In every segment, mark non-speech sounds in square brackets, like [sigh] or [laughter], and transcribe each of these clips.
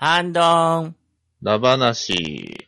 ハンドン。ダバナシ。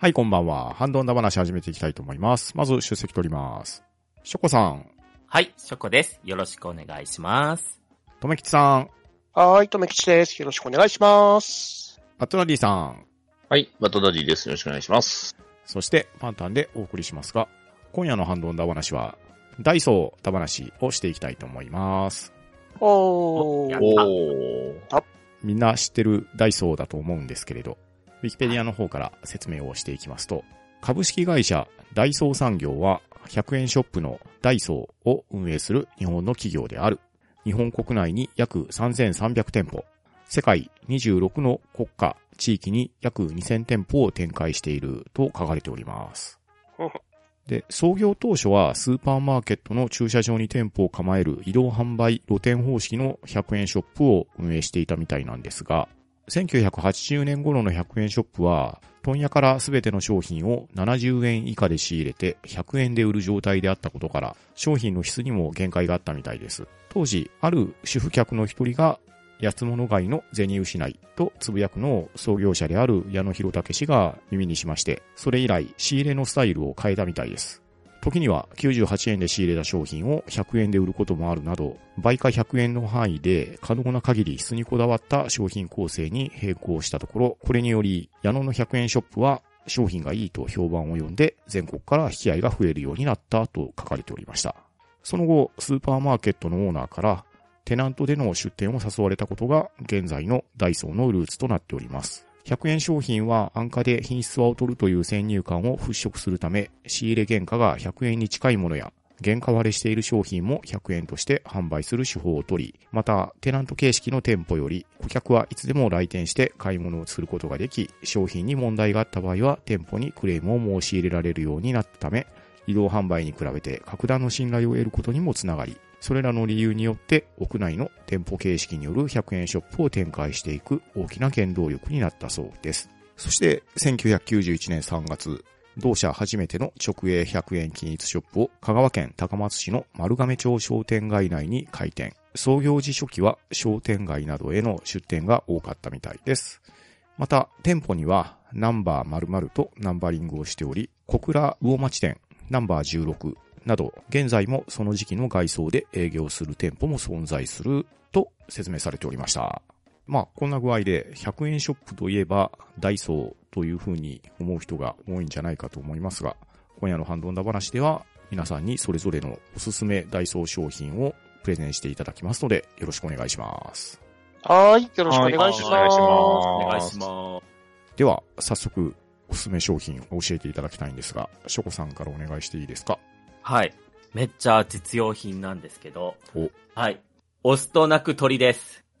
はい、こんばんは。ハンドンダ話始めていきたいと思います。まず出席取ります。ショコさん、はい、ショコです。よろしくお願いします。とめきちさん、はーい、とめきちです。よろしくお願いします。アトナディさん、はい、バトダディです。よろしくお願いします。そしてパンタンでお送りしますが、今夜のハンドンダ話は、ダイソーダ話をしていきたいと思います。おー。おー。みんな知ってるダイソーだと思うんですけれど、ウィキペディアの方から説明をしていきますと、株式会社ダイソー産業は100円ショップのダイソーを運営する日本の企業である。日本国内に約3300店舗、世界26の国家、地域に約2000店舗を展開していると書かれております。で、創業当初はスーパーマーケットの駐車場に店舗を構える移動販売露店方式の100円ショップを運営していたみたいなんですが、1980年頃の100円ショップは、問屋から全ての商品を70円以下で仕入れて100円で売る状態であったことから、商品の質にも限界があったみたいです。当時、ある主婦客の一人が、安物買いの銭失いとつぶやくのを創業者である矢野博武氏が耳にしまして、それ以来仕入れのスタイルを変えたみたいです。時には98円で仕入れた商品を100円で売ることもあるなど、売価100円の範囲で可能な限り質にこだわった商品構成に並行したところ、これにより矢野の100円ショップは商品がいいと評判を呼んで全国から引き合いが増えるようになったと書かれておりました。その後、スーパーマーケットのオーナーからテナントでの出店を誘われたことが現在のダイソーのルーツとなっております。100円商品は安価で品質は劣るという先入観を払拭するため、仕入れ原価が100円に近いものや、原価割れしている商品も100円として販売する手法を取り、また、テナント形式の店舗より、顧客はいつでも来店して買い物をすることができ、商品に問題があった場合は店舗にクレームを申し入れられるようになったため、移動販売に比べて格段の信頼を得ることにもつながり、それらの理由によって屋内の店舗形式による100円ショップを展開していく大きな原動力になったそうです。そして1991年3月、同社初めての直営100円均一ショップを香川県高松市の丸亀町商店街内に開店。創業時初期は商店街などへの出店が多かったみたいです。また、店舗にはナンバー〇〇とナンバリングをしており、小倉魚町店ナンバー16など、現在もその時期の外装で営業する店舗も存在すると説明されておりました。まあ、こんな具合で100円ショップといえばダイソーという風に思う人が多いんじゃないかと思いますが、今夜のハンドンダ話では皆さんにそれぞれのおすすめダイソー商品をプレゼンしていただきますので、よろしくお願いします。はーい、よろしくお願いします。はいお願いしますお願いします。では、早速、おすすめ商品を教えていただきたいんですが、ショコさんからお願いしていいですか？はい。めっちゃ実用品なんですけど。おはい。押すと泣く鳥です。[laughs]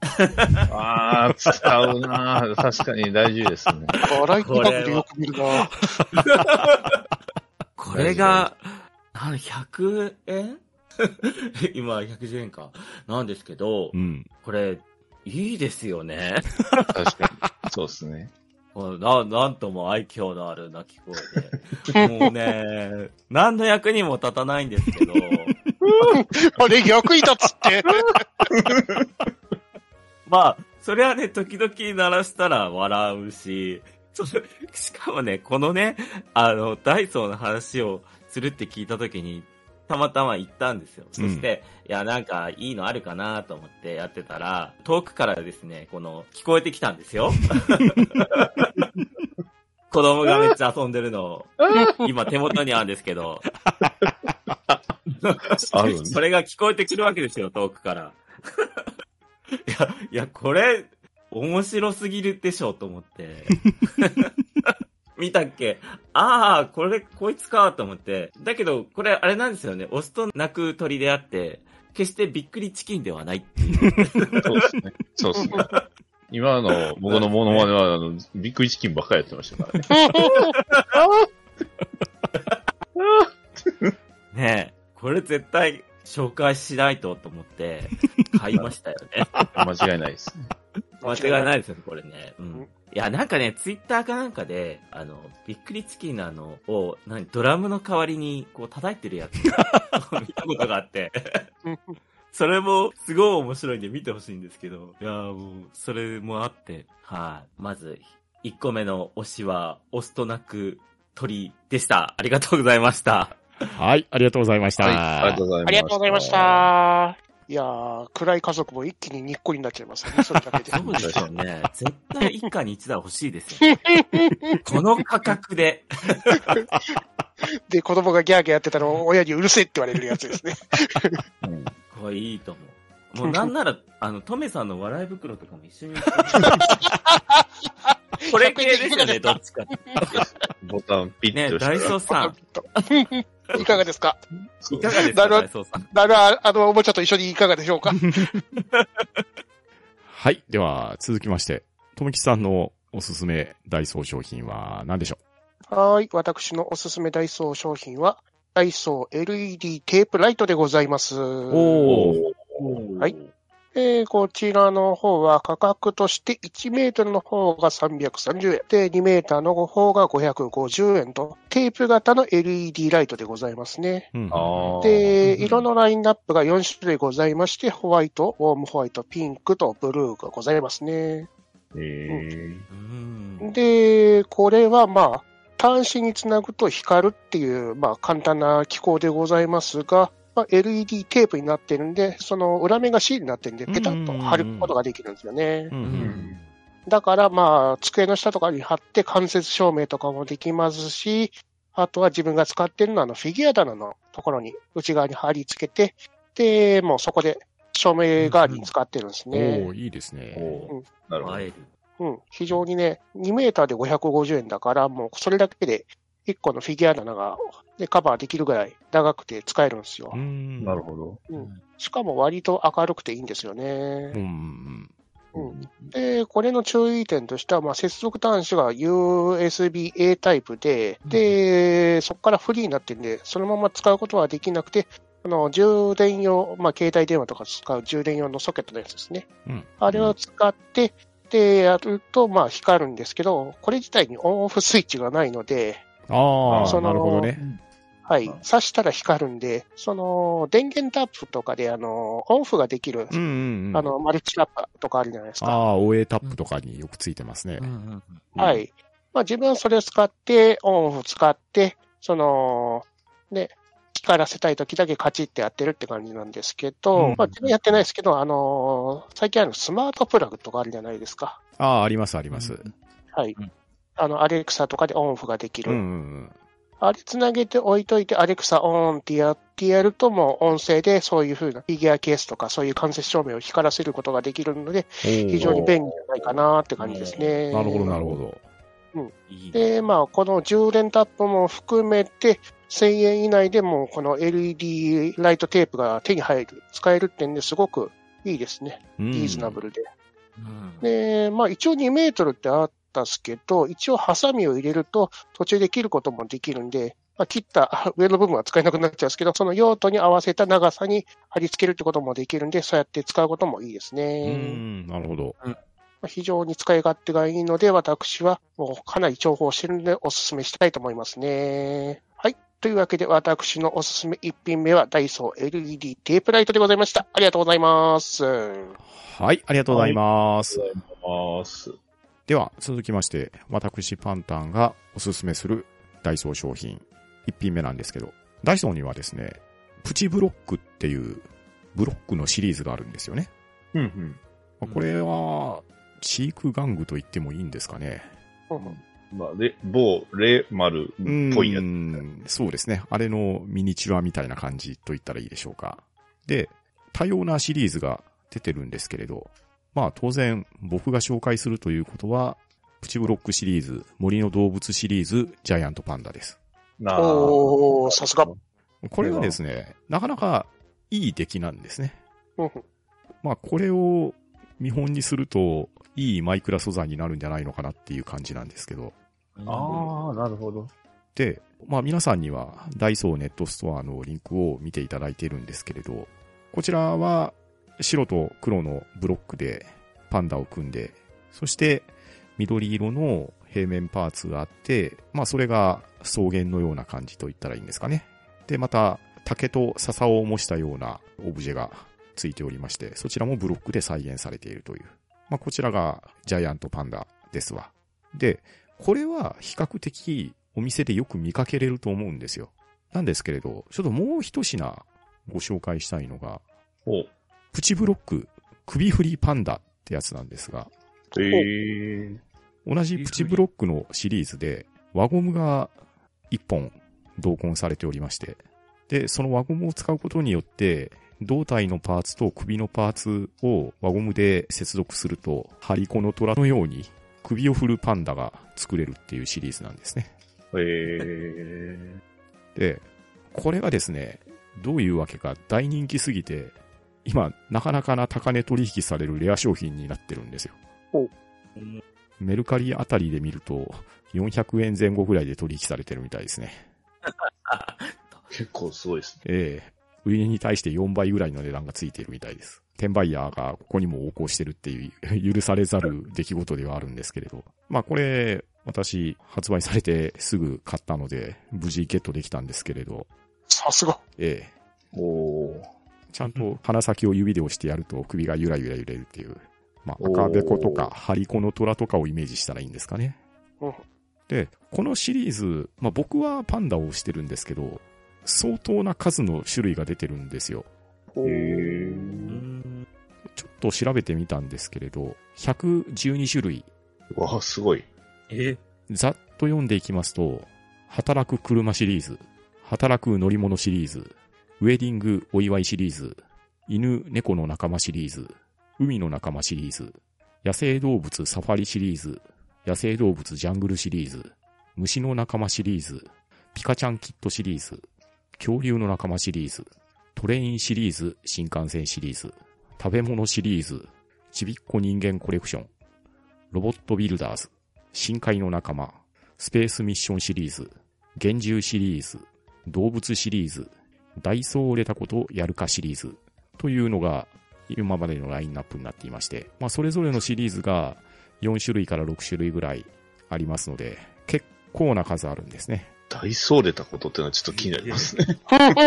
あー、使うなー確かに大事ですね。バラエティ番よく見るな [laughs] これが、なん100円？[laughs] 今110円か。なんですけどう、ん。これ、いいですよね。確かに。そうですね。もうな、なんとも愛嬌のある鳴き声で。もうね、[laughs] 何の役にも立たないんですけど、[laughs] あれ、役に立つって。[laughs] まあ、それはね、時々鳴らしたら笑うし、しかもね、このね、あの、ダイソーの話をするって聞いた時に、たまたま行ったんですよ。そして、いや、なんか、いいのあるかなと思ってやってたら、遠くからですね、この、聞こえてきたんですよ。[laughs] 子供がめっちゃ遊んでるのを、今手元にあるんですけど、それが聞こえてくるわけですよ、遠くから。いや、いや、これ、面白すぎるでしょ、と思って。見たっけ？ああ、これ、こいつか、と思って。だけど、これ、あれなんですよね。オスと鳴く鳥であって、決してびっくりチキンではないっていう。そうですね。そうですね。今の僕のモノマネは、あの、びっくりチキンばっかりやってましたからね。[laughs] ねえ、これ絶対紹介しないとと思って買いましたよ [laughs] ね。間違いないです。間違いないですよね、これね。うん。いや、なんかね、ツイッターかなんかで、あの、びっくりチキンのあの、を、何、ドラムの代わりに、こう、叩いてるやつを [laughs] 見たことがあって、[laughs] それも、すごい面白いんで見てほしいんですけど、いやーもう、それもあって、はい。まず、1個目の推しは、押すとなく鳥でした。ありがとうございました。はい、ありがとうございました。はい、ありがとうございました。ありがとうございまし。た。いやー、暗い家族も一気ににっこりになっちゃいますね、それだけで。[laughs] そうですよね。絶対一家に一台欲しいですよ、ね。[laughs] この価格で。で、子供がギャーギャーやってたのを親にうるせえって言われるやつですね。うんこれいいと思う。もうなんなら、あの、トメさんの笑い袋とかも一緒に。[laughs] これ系ですよね、どっちか。ボタンピッね、とダイソーさん、[laughs] いかがですか？いかがですか、ダイソーさん。あの、あの、おもちゃと一緒にいかがでしょうか？[laughs] はい。では、続きまして、ともきさんのおすすめダイソー商品は何でしょはい。私のおすすめダイソー商品は、ダイソー LED テープライトでございます。うおー。はい。えーこちらの方は価格として1メートルの方が330円。で、2メーターの方が550円と、テープ型の LED ライトでございますね。で、色のラインナップが4種類ございまして、ホワイト、ウォームホワイト、ピンクとブルーがございますね。えーうん。で、これはまあ、端子につなぐと光るっていう、まあ、簡単な機構でございますが、まあ、LED テープになってるんで、その裏面がシールになってるんで、ペタッと貼ることができるんですよねう。。うんん。だからまあ、机の下とかに貼って間接照明とかもできますし、あとは自分が使ってるのはあのフィギュア棚のところに内側に貼り付けて、で、もうそこで照明代わりに使ってるんですおね。ー、いいですね。おーなるほど。うん。非常にね、2メーターで550円だから、もうそれだけで1個のフィギュア棚が、で、カバーできるぐらい長くて使えるんですよう。ん。なるほど。しかも割と明るくていいんですようね。ん。うん。で、これの注意点としては、まあ、接続端子が USB-A タイプで、で、そこからフリーになってるんで、そのまま使うことはできなくて、あの、充電用、まあ、携帯電話とか使う充電用のソケットのやつですね。うん。あれを使って、で、やると、まあ、光るんですけど、これ自体にオンオフスイッチがないので、ああ、そのなるほどね。はいうん、挿したら光るんで、その、電源タップとかで、あの、オンオフができる、うんうんうん。あの、マルチタップとかあるじゃないですか。ああ、OA タップとかによくついてますねう。ん。は。い。まあ、自分はそれを使って、オンオフ使って、その、ね、光らせたい時だけカチッてやってるって感じなんですけど、うんまあ、自分やってないですけど、あのー最近あるスマートプラグとかあるじゃないですか。ああ、ありますあります。はい。うんあの、アレクサとかでオンオフができる。うんうんあれつなげて置いといて、アレクサオンってやってやると、もう音声でそういう風なフィギュアケースとかそういう間接照明を光らせることができるので、うん。非常に便利じゃないかなって感じですね。なるほど、なるほど。いいね。で、まあ、この充電タップも含めて、1000円以内でもこの LED ライトテープが手に入る、使えるってんですごくいいですね。うんリーズナブルで。うんで、まあ一応2メートルってあったっすけど、一応ハサミを入れると途中で切ることもできるんで、まあ、切った [laughs] 上の部分は使えなくなっちゃうんですけど、その用途に合わせた長さに貼り付けるってこともできるんで、そうやって使うこともいいですうね。ん、なるほど。まあ非常に使い勝手がいいので、私はもうかなり重宝してるのでお勧めしたいと思いますね。はい。というわけで、私のおすすめ1品目はダイソー LED テープライトでございました。ありがとうございます。はい、ありがとうございます。ます。では、続きまして、私パンタンがおすすめするダイソー商品、一品目なんですけど、ダイソーにはですね、プチブロックっていうブロックのシリーズがあるんですよね。うんうん。まあこれは、飼育玩具と言ってもいいんですかね。うんまあ、レ、某、レ丸っぽいやつ。うんそうですね。あれのミニチュアみたいな感じと言ったらいいでしょうか。で、多様なシリーズが出てるんですけれど、まあ当然僕が紹介するということは、プチブロックシリーズ、森の動物シリーズ、ジャイアントパンダです。なあおー、さすが。これはですね、なかなかいい出来なんですね。うんまあこれを見本にすると、いいマイクラ素材になるんじゃないのかなっていう感じなんですけど。ああ、なるほど。で、まあ皆さんにはダイソーネットストアのリンクを見ていただいているんですけれど、こちらは白と黒のブロックでパンダを組んで、そして緑色の平面パーツがあって、まあそれが草原のような感じと言ったらいいんですかね。で、また竹と笹を模したようなオブジェがついておりまして、そちらもブロックで再現されているという。まあこちらがジャイアントパンダですわ。で、これは比較的お店でよく見かけれると思うんですよ。なんですけれど、ちょっともう一品ご紹介したいのが、プチブロック首振りパンダってやつなんですが、ええ同じプチブロックのシリーズで輪ゴムが1本同梱されておりまして、で、その輪ゴムを使うことによって、胴体のパーツと首のパーツを輪ゴムで接続すると、ハリコの虎のように首を振るパンダが作れるっていうシリーズなんですね。ええで、これがですね、どういうわけか大人気すぎて、今、なかなかな高値取引されるレア商品になってるんですよ。メルカリあたりで見ると、400円前後ぐらいで取引されてるみたいですね。[laughs] 結構すごいですね。ええ売りに対して4倍ぐらいの値段がついているみたいです。転売ヤーがここにも横行してるっていう、[laughs] 許されざる出来事ではあるんですけれど。まあこれ、私、発売されてすぐ買ったので、無事ゲットできたんですけれど、さすが。ええおーちゃんと鼻先を指で押してやると首がゆらゆら揺れるっていう。まあ、赤べことか、ハリコの虎とかをイメージしたらいいんですかね。うんで、このシリーズ、まあ僕はパンダをしてるんですけど、相当な数の種類が出てるんですよ。ええちょっと調べてみたんですけれど、112種類、わあ、すごい。え？ざっと読んでいきますと、働く車シリーズ、働く乗り物シリーズ、ウェディングお祝いシリーズ、犬猫の仲間シリーズ、海の仲間シリーズ、野生動物サファリシリーズ、野生動物ジャングルシリーズ、虫の仲間シリーズ、ピカちゃんキットシリーズ、恐竜の仲間シリーズ、トレインシリーズ新幹線シリーズ、食べ物シリーズ、ちびっこ人間コレクション、ロボットビルダーズ、深海の仲間、スペースミッションシリーズ、幻獣シリーズ、動物シリーズ、ダイソーレタコとやるかシリーズというのが今までのラインナップになっていまして、まあそれぞれのシリーズが4種類から6種類ぐらいありますので、結構な数あるんですね。大層出たことってのはちょっと気になりますね。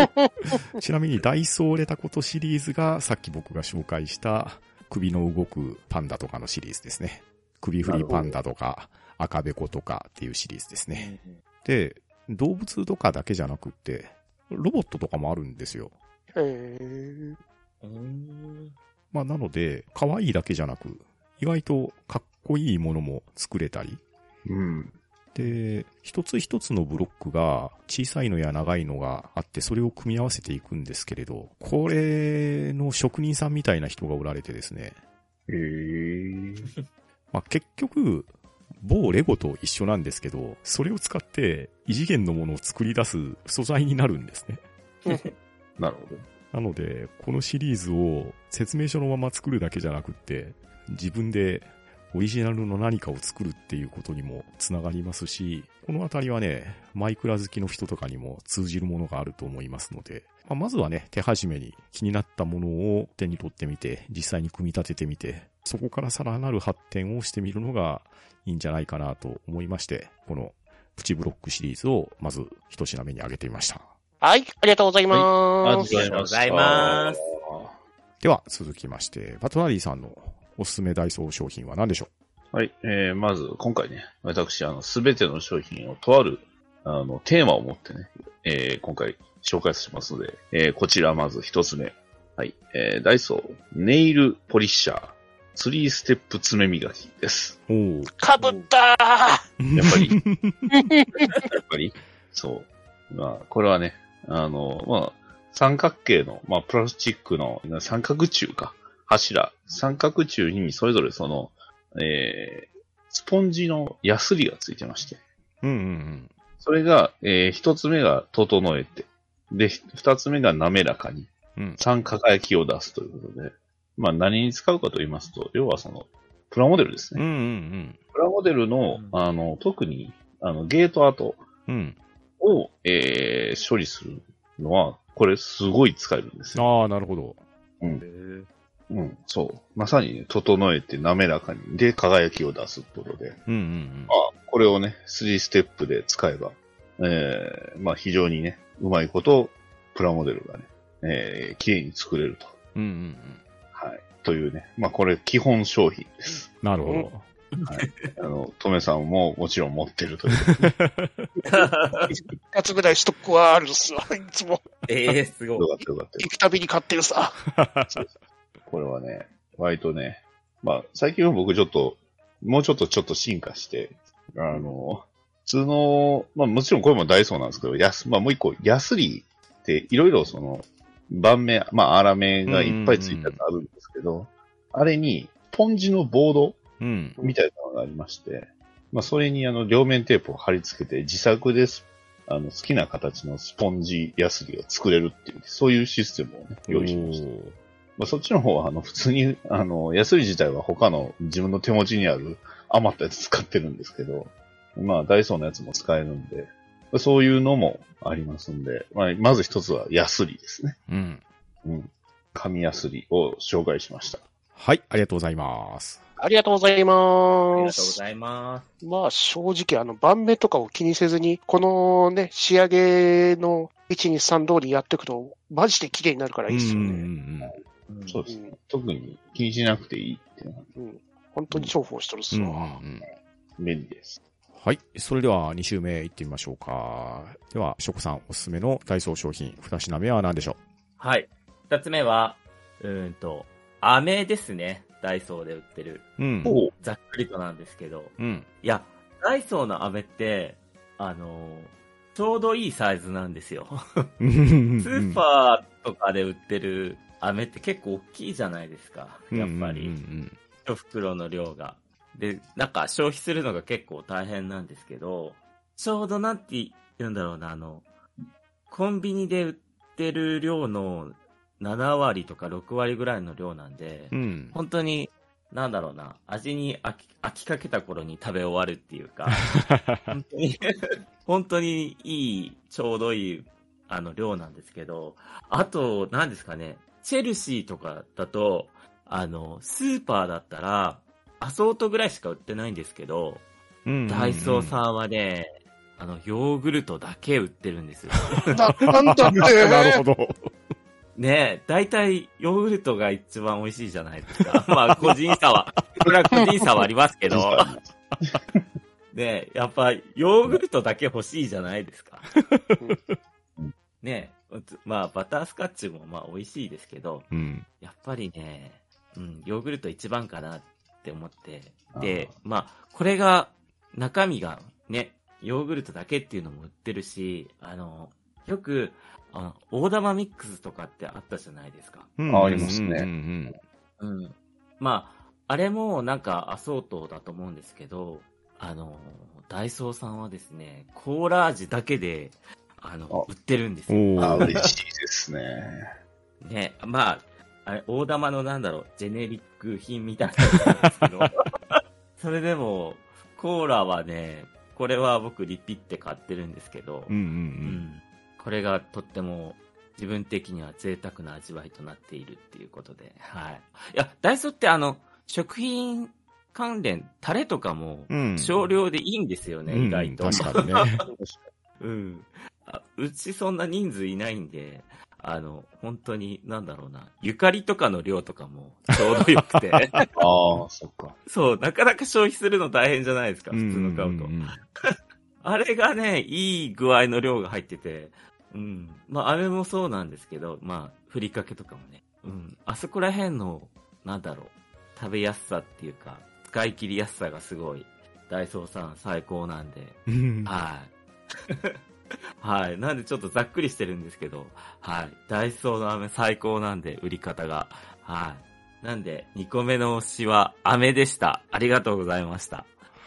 [laughs] ちなみにダイソーレタコとシリーズがさっき僕が紹介した首の動くパンダとかのシリーズですね。首振りパンダとか赤べことかっていうシリーズですね。で、動物とかだけじゃなくって、ロボットとかもあるんですよ。へえ。まあなので、可愛いだけじゃなく、意外とかっこいいものも作れたり、うん。で、一つ一つのブロックが小さいのや長いのがあって、それを組み合わせていくんですけれど、これの職人さんみたいな人がおられてですね、へえ。まあ、結局、某レゴと一緒なんですけど、それを使って異次元のものを作り出す素材になるんですね。[laughs] なるほど。なので、このシリーズを説明書のまま作るだけじゃなくって、自分でオリジナルの何かを作るっていうことにもつながりますし、このあたりはね、マイクラ好きの人とかにも通じるものがあると思いますので、まあ、まずはね、手始めに気になったものを手に取ってみて、実際に組み立ててみて、そこからさらなる発展をしてみるのがいいんじゃないかなと思いまして、このプチブロックシリーズをまず一品目に挙げてみました。はい、ありがとうございあます。りがとうございあます。では、続きまして、バトナリーさんのおすすめダイソー商品は何でしょはい。えー、まず、今回ね、私、あの、すべての商品をとある、あの、テーマを持ってね、えー、今回紹介しますので、えー、こちらまず一つ目。はい。えー、ダイソー、ネイルポリッシャー、スリーステップ爪磨きです。かぶったーやっぱり [laughs] やっぱりそう。まあ、これはね、あの、まあ、三角形の、まあ、プラスチックの三角柱か。柱。三角柱にそれぞれその、えー、スポンジのヤスリがついてまして。うんうんうん。それが、えー、一つ目が整えて、で、二つ目が滑らかに、うん。三輝きを出すということで、まあ何に使うかと言いますと、要はその、プラモデルですね。うんうんプラモデルのうん、あの、特に、あの、ゲートアートうん。うん。を、えー処理するのは、これすごい使えるんですよ。ああ、なるほど。うん。うん、そう。まさにね、整えて滑らかに、で、輝きを出すってことで。うんうんあこれをね、3ステップで使えば、えー、まあ非常にね、うまいこと、プラモデルがね、えー、綺麗に作れると。うん。うんうん。というね、まあこれ基本商品です。なるほど。あの、トメさんももちろん持ってるという。二つぐらいストックはあるんですわ。いつもええすごい。よかったよかった行くたびに買ってるさ。これはね、割とね、まあ、最近は僕ちょっと、もうちょっとちょっと進化して、あの、普通の、まあもちろんこれもダイソーなんですけど、やす、まあもう一個、ヤスリーっていろいろその、盤面、まあ粗めがいっぱいついたやつあるんですけど、あれに、ポンジのボードうん。みたいなのがありまして、まあそれにあの、両面テープを貼り付けて自作です。あの、好きな形のスポンジヤスリを作れるっていう、そういうシステムをね、用意しました。まあ、そっちの方は、あの、普通に、あの、ヤスリ自体は他の自分の手持ちにある余ったやつ使ってるんですけど、まあ、ダイソーのやつも使えるんで、そういうのもありますんで、まあ、まず一つはヤスリですね。うん。うん。紙ヤスリを紹介しました。はい、ありがとうございます。ありがとうございあります。がとうございます。まあ正直あの盤面とかを気にせずに、このね、仕上げの1、2、3通りやっていくと、マジで綺麗になるからいいですようんね。うんうんそうですね。うん特に気にしなくていいっていうのはうん本当に重宝してるっすうん。うんうんです。はい。それでは2週目行ってみましょうか。では、ショコさんおすすめのダイソー商品、二品目は何でしょはい。二つ目は、うーんと、飴ですね。ダイソーで売ってる。ううん。おざっくりとなんですけど。うん。いや、ダイソーの飴って、あのーちょうどいいサイズなんですよ。ススーパーとかで売ってる飴って結構大きいじゃないですか。やっぱり。うん一袋の量が。で、なんか消費するのが結構大変なんですけど、ちょうどなんて言うんだろうな、あの、コンビニで売ってる量の7割とか6割ぐらいの量なんで、うん。うん。本当に、なんだろうな、味に飽き飽きかけた頃に食べ終わるっていうか、[laughs] 本当に、[laughs] 本当にいい、ちょうどいい、あの、量なんですけど、あと、何ですかね、チェルシーとかだと、あの、スーパーだったら、アソートぐらいしか売ってないんですけど、うんダイソーさんはね、あの、ヨーグルトだけ売ってるんですよ。な、なんだって。[laughs] なるほど。ねえ、大体ヨーグルトが一番美味しいじゃないですか。[laughs] まあ、個人差は、これは個人差はありますけど、[laughs] ねえ、やっぱヨーグルトだけ欲しいじゃないですか。ねえ、まあ、バタースカッチもまあ美味しいですけど、うん。やっぱりね、うん、ヨーグルト一番かなって思って、で、まあ、これが、中身がね、ヨーグルトだけっていうのも売ってるし、あの、よく、あの、大玉ミックスとかってあったじゃないですか。うんあありますねうんうん。まあ、あれもなんかアソートだと思うんですけど、あの、ダイソーさんはですね、コーラ味だけで、あの、あ売ってるんですよ。うん。おあ、ー嬉しいですね。[laughs] ね、まあ、あれ、大玉のなんだろう、ジェネリック品みたいなんですけど、[laughs] それでも、コーラはね、これは僕リピって買ってるんですけど、うんううんんこれがとっても自分的には贅沢な味わいとなっているっていうことで、はい。いや、ダイソーってあの、食品関連、タレとかもうん。うん。少量でいいんですよね、うん意外と。確かにね。[laughs] うん。あうちそんな人数いないんで、あの、本当に、なんだろうな、ゆかりとかの量とかもちょうどよくて、[laughs] ああ、そっか。そう、なかなか消費するの大変じゃないですか、普通の買うと。んんん [laughs] あれがね、いい具合の量が入ってて、うん。まあ、あれもそうなんですけど、まあ、ふりかけとかもね。うん。あそこら辺の、なんだろう、食べやすさっていうか、使い切りやすさがすごい、ダイソーさん最高なんで、うん。はい。[laughs] はい。なんでちょっとざっくりしてるんですけど、はい。ダイソーの飴最高なんで、売り方が。はい。なんで、2個目の推しは飴でした。ありがとうございました。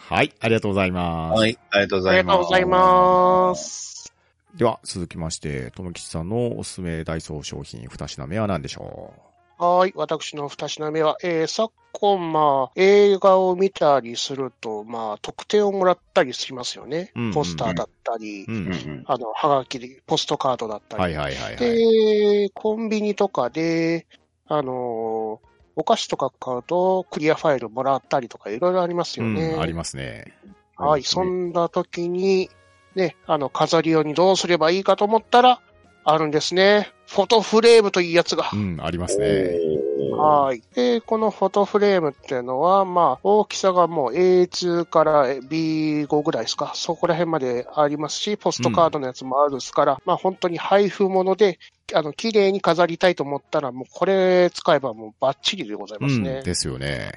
はい、ありがとうございます。はい、ありがとうごあざいます。りがとうございます。では、続きまして、ともきちさんのおすすめダイソー商品二品目は何でしょはい。私の二品目は、えー、昨今、まあ、映画を見たりすると、まあ、特典をもらったりしますよね。うんうんポスターだったり、うん。うんうん。あの、はがきで、ポストカードだったり。はいはいはいはい。で、コンビニとかで、あのーお菓子とか買うと、クリアファイルもらったりとか、いろいろありますよね。うん、ありますね。はい。そんな時に、ね、あの、飾り用にどうすればいいかと思ったら、あるんですね。フォトフレームというやつがう。ん、ありますね。[laughs] はい。で、このフォトフレームっていうのは、まあ、大きさがもう A2 から B5 ぐらいですか。そこら辺までありますし、ポストカードのやつもあるですから、まあ本当に配布物で、あの、綺麗に飾りたいと思ったら、もうこれ使えばもうバッチリでございますね。うん、ですよね。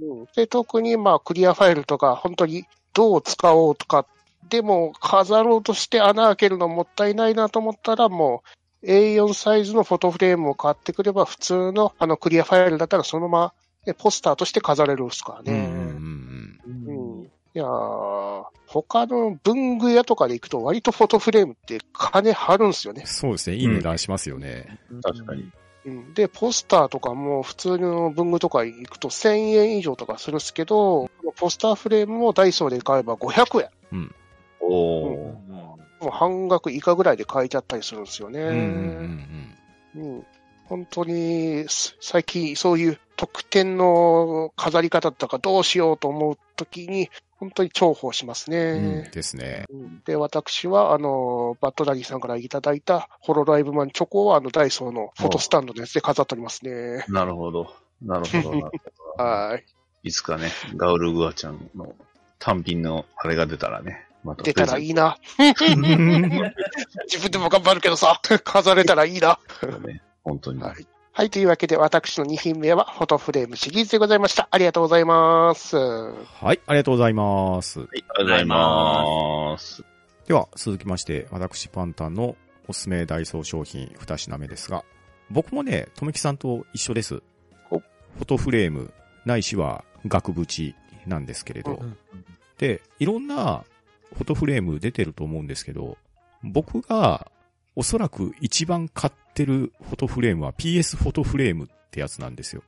うんで、特にまあクリアファイルとか、本当にどう使おうとか、でも飾ろうとして穴開けるのもったいないなと思ったら、もう A4 サイズのフォトフレームを買ってくれば、普通のあのクリアファイルだったらそのまま、ね、ポスターとして飾れるんですからね。うんうんうんうんいやー他の文具屋とかで行くと割とフォトフレームって金張るんですよねうん。。そうですね。いい値段しますよね。確かに。うんで、ポスターとかも普通の文具とか行くと1000円以上とかするんですけど、ポスターフレームもダイソーで買えば500円。おー。もう半額以下ぐらいで買えちゃったりするんですよね。うんうんうんうん本当に、す最近そういう特典の飾り方とかどうしようと思うときに、本当に重宝しますうん。うんね。ですね。うんで、私は、あの、バッドダディさんからいただいたホロライブマンチョコを、あの、ダイソーのフォトスタンドのやつで飾っておりますね。なるほど。なるほど。[laughs] なるほどはい。いつかね、ガウルグアちゃんの単品のあれが出たらね、また出たらいいいな。[laughs] 自分でも頑張るけどさ、飾れたらいいな。ね。本当に。はい。はい、というわけで、私の2品目は、フォトフレームシリーズでございました。ありがとうございます。はい、ありがとうございます。はい、ありがとうございます。では、続きまして、私パンタンのおすすめダイソー商品2品目ですが、僕もね、とめきさんと一緒です。おフォトフレーム、ないしは額縁なんですけれど、うんで、いろんなフォトフレーム出てると思うんですけど、僕がおそらく一番買ってるフォトフレームは PS フォトフレームってやつなんですよ。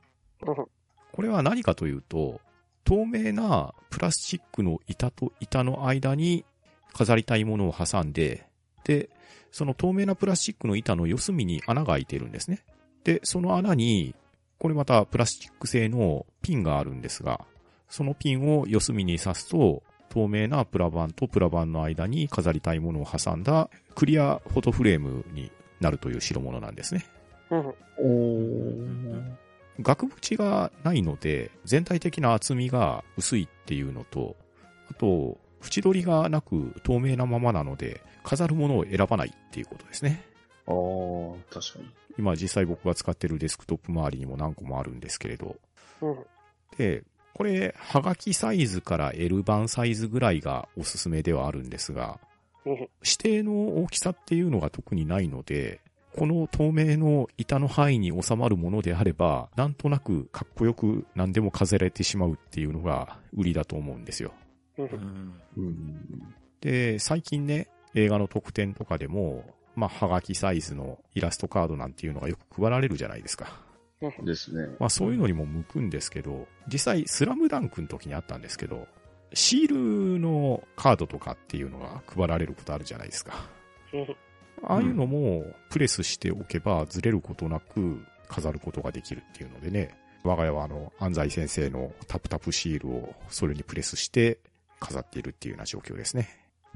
これは何かというと、透明なプラスチックの板と板の間に飾りたいものを挟んで、で、その透明なプラスチックの板の四隅に穴が開いてるんですね。で、その穴に、これまたプラスチック製のピンがあるんですが、そのピンを四隅に刺すと、透明なプラ板とプラ板の間に飾りたいものを挟んだクリアフォトフレームになるという代物なんですね。うん額縁がないので、全体的な厚みが薄いっていうのと、あと、縁取りがなく透明なままなので、飾るものを選ばないっていうことですね。ああ、確かに。今実際僕が使ってるデスクトップ周りにも何個もあるんですけれど。うんで、これ、はがきサイズから L 版サイズぐらいがおすすめではあるんですが、うん指定の大きさっていうのが特にないので、この透明の板の範囲に収まるものであれば、なんとなくかっこよく何でも飾れてしまうっていうのが売りだと思うんですよ。で、最近ね、映画の特典とかでも、まあ、はがきサイズのイラストカードなんていうのがよく配られるじゃないですか。[laughs] ですね。まあ、そういうのにも向くんですけど、実際、スラムダンクの時にあったんですけど、シールのカードとかっていうのが配られることあるじゃないですか。う [laughs] んああいうのもプレスしておけばずれることなく飾ることができるっていうのでね、我が家はあの、安西先生のタプタプシールをそれにプレスして飾っているっていうような状況ですね。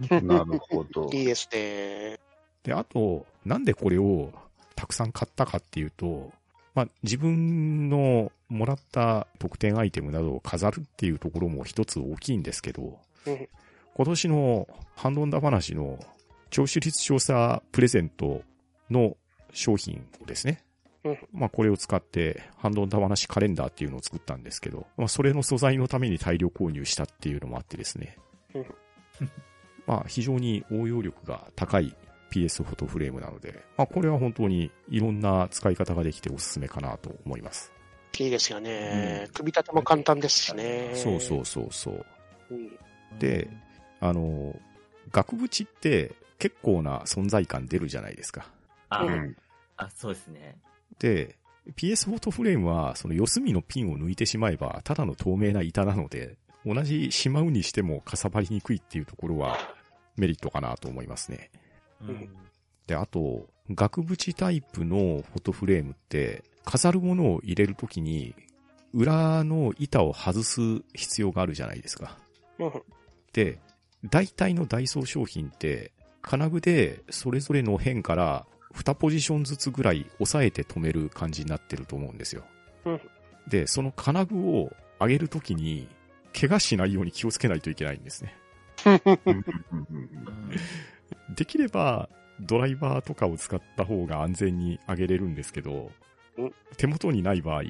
なるほど。いいですね。で、あと、なんでこれをたくさん買ったかっていうと、まあ、自分のもらった特典アイテムなどを飾るっていうところも一つ大きいんですけど、うん。今年のハンドンダ話の聴取率調査プレゼントの商品をですね、うん。まあこれを使ってハンドンダ話カレンダーっていうのを作ったんですけど、まあそれの素材のために大量購入したっていうのもあってですね。うん。まあ非常に応用力が高い PS フォトフレームなので、まあこれは本当にいろんな使い方ができておすすめかなと思います。いいですよね。組み立ても簡単ですしね。そうそうそうそう。うん。で、あの、額縁って結構な存在感出るじゃないですか。あ、うん。あ、そうですね。で、PS フォトフレームは、その四隅のピンを抜いてしまえば、ただの透明な板なので、同じしまうにしてもかさばりにくいっていうところはメリットかなと思いますね。うんで、あと、額縁タイプのフォトフレームって、飾るものを入れるときに、裏の板を外す必要があるじゃないですか。うんで、大体のダイソー商品って、金具でそれぞれの辺から2ポジションずつぐらい押さえて止める感じになってると思うんですようん。で、その金具を上げるときに、怪我しないように気をつけないといけないんですね。[laughs] できれば、ドライバーとかを使った方が安全に上げれるんですけどうん、手元にない場合、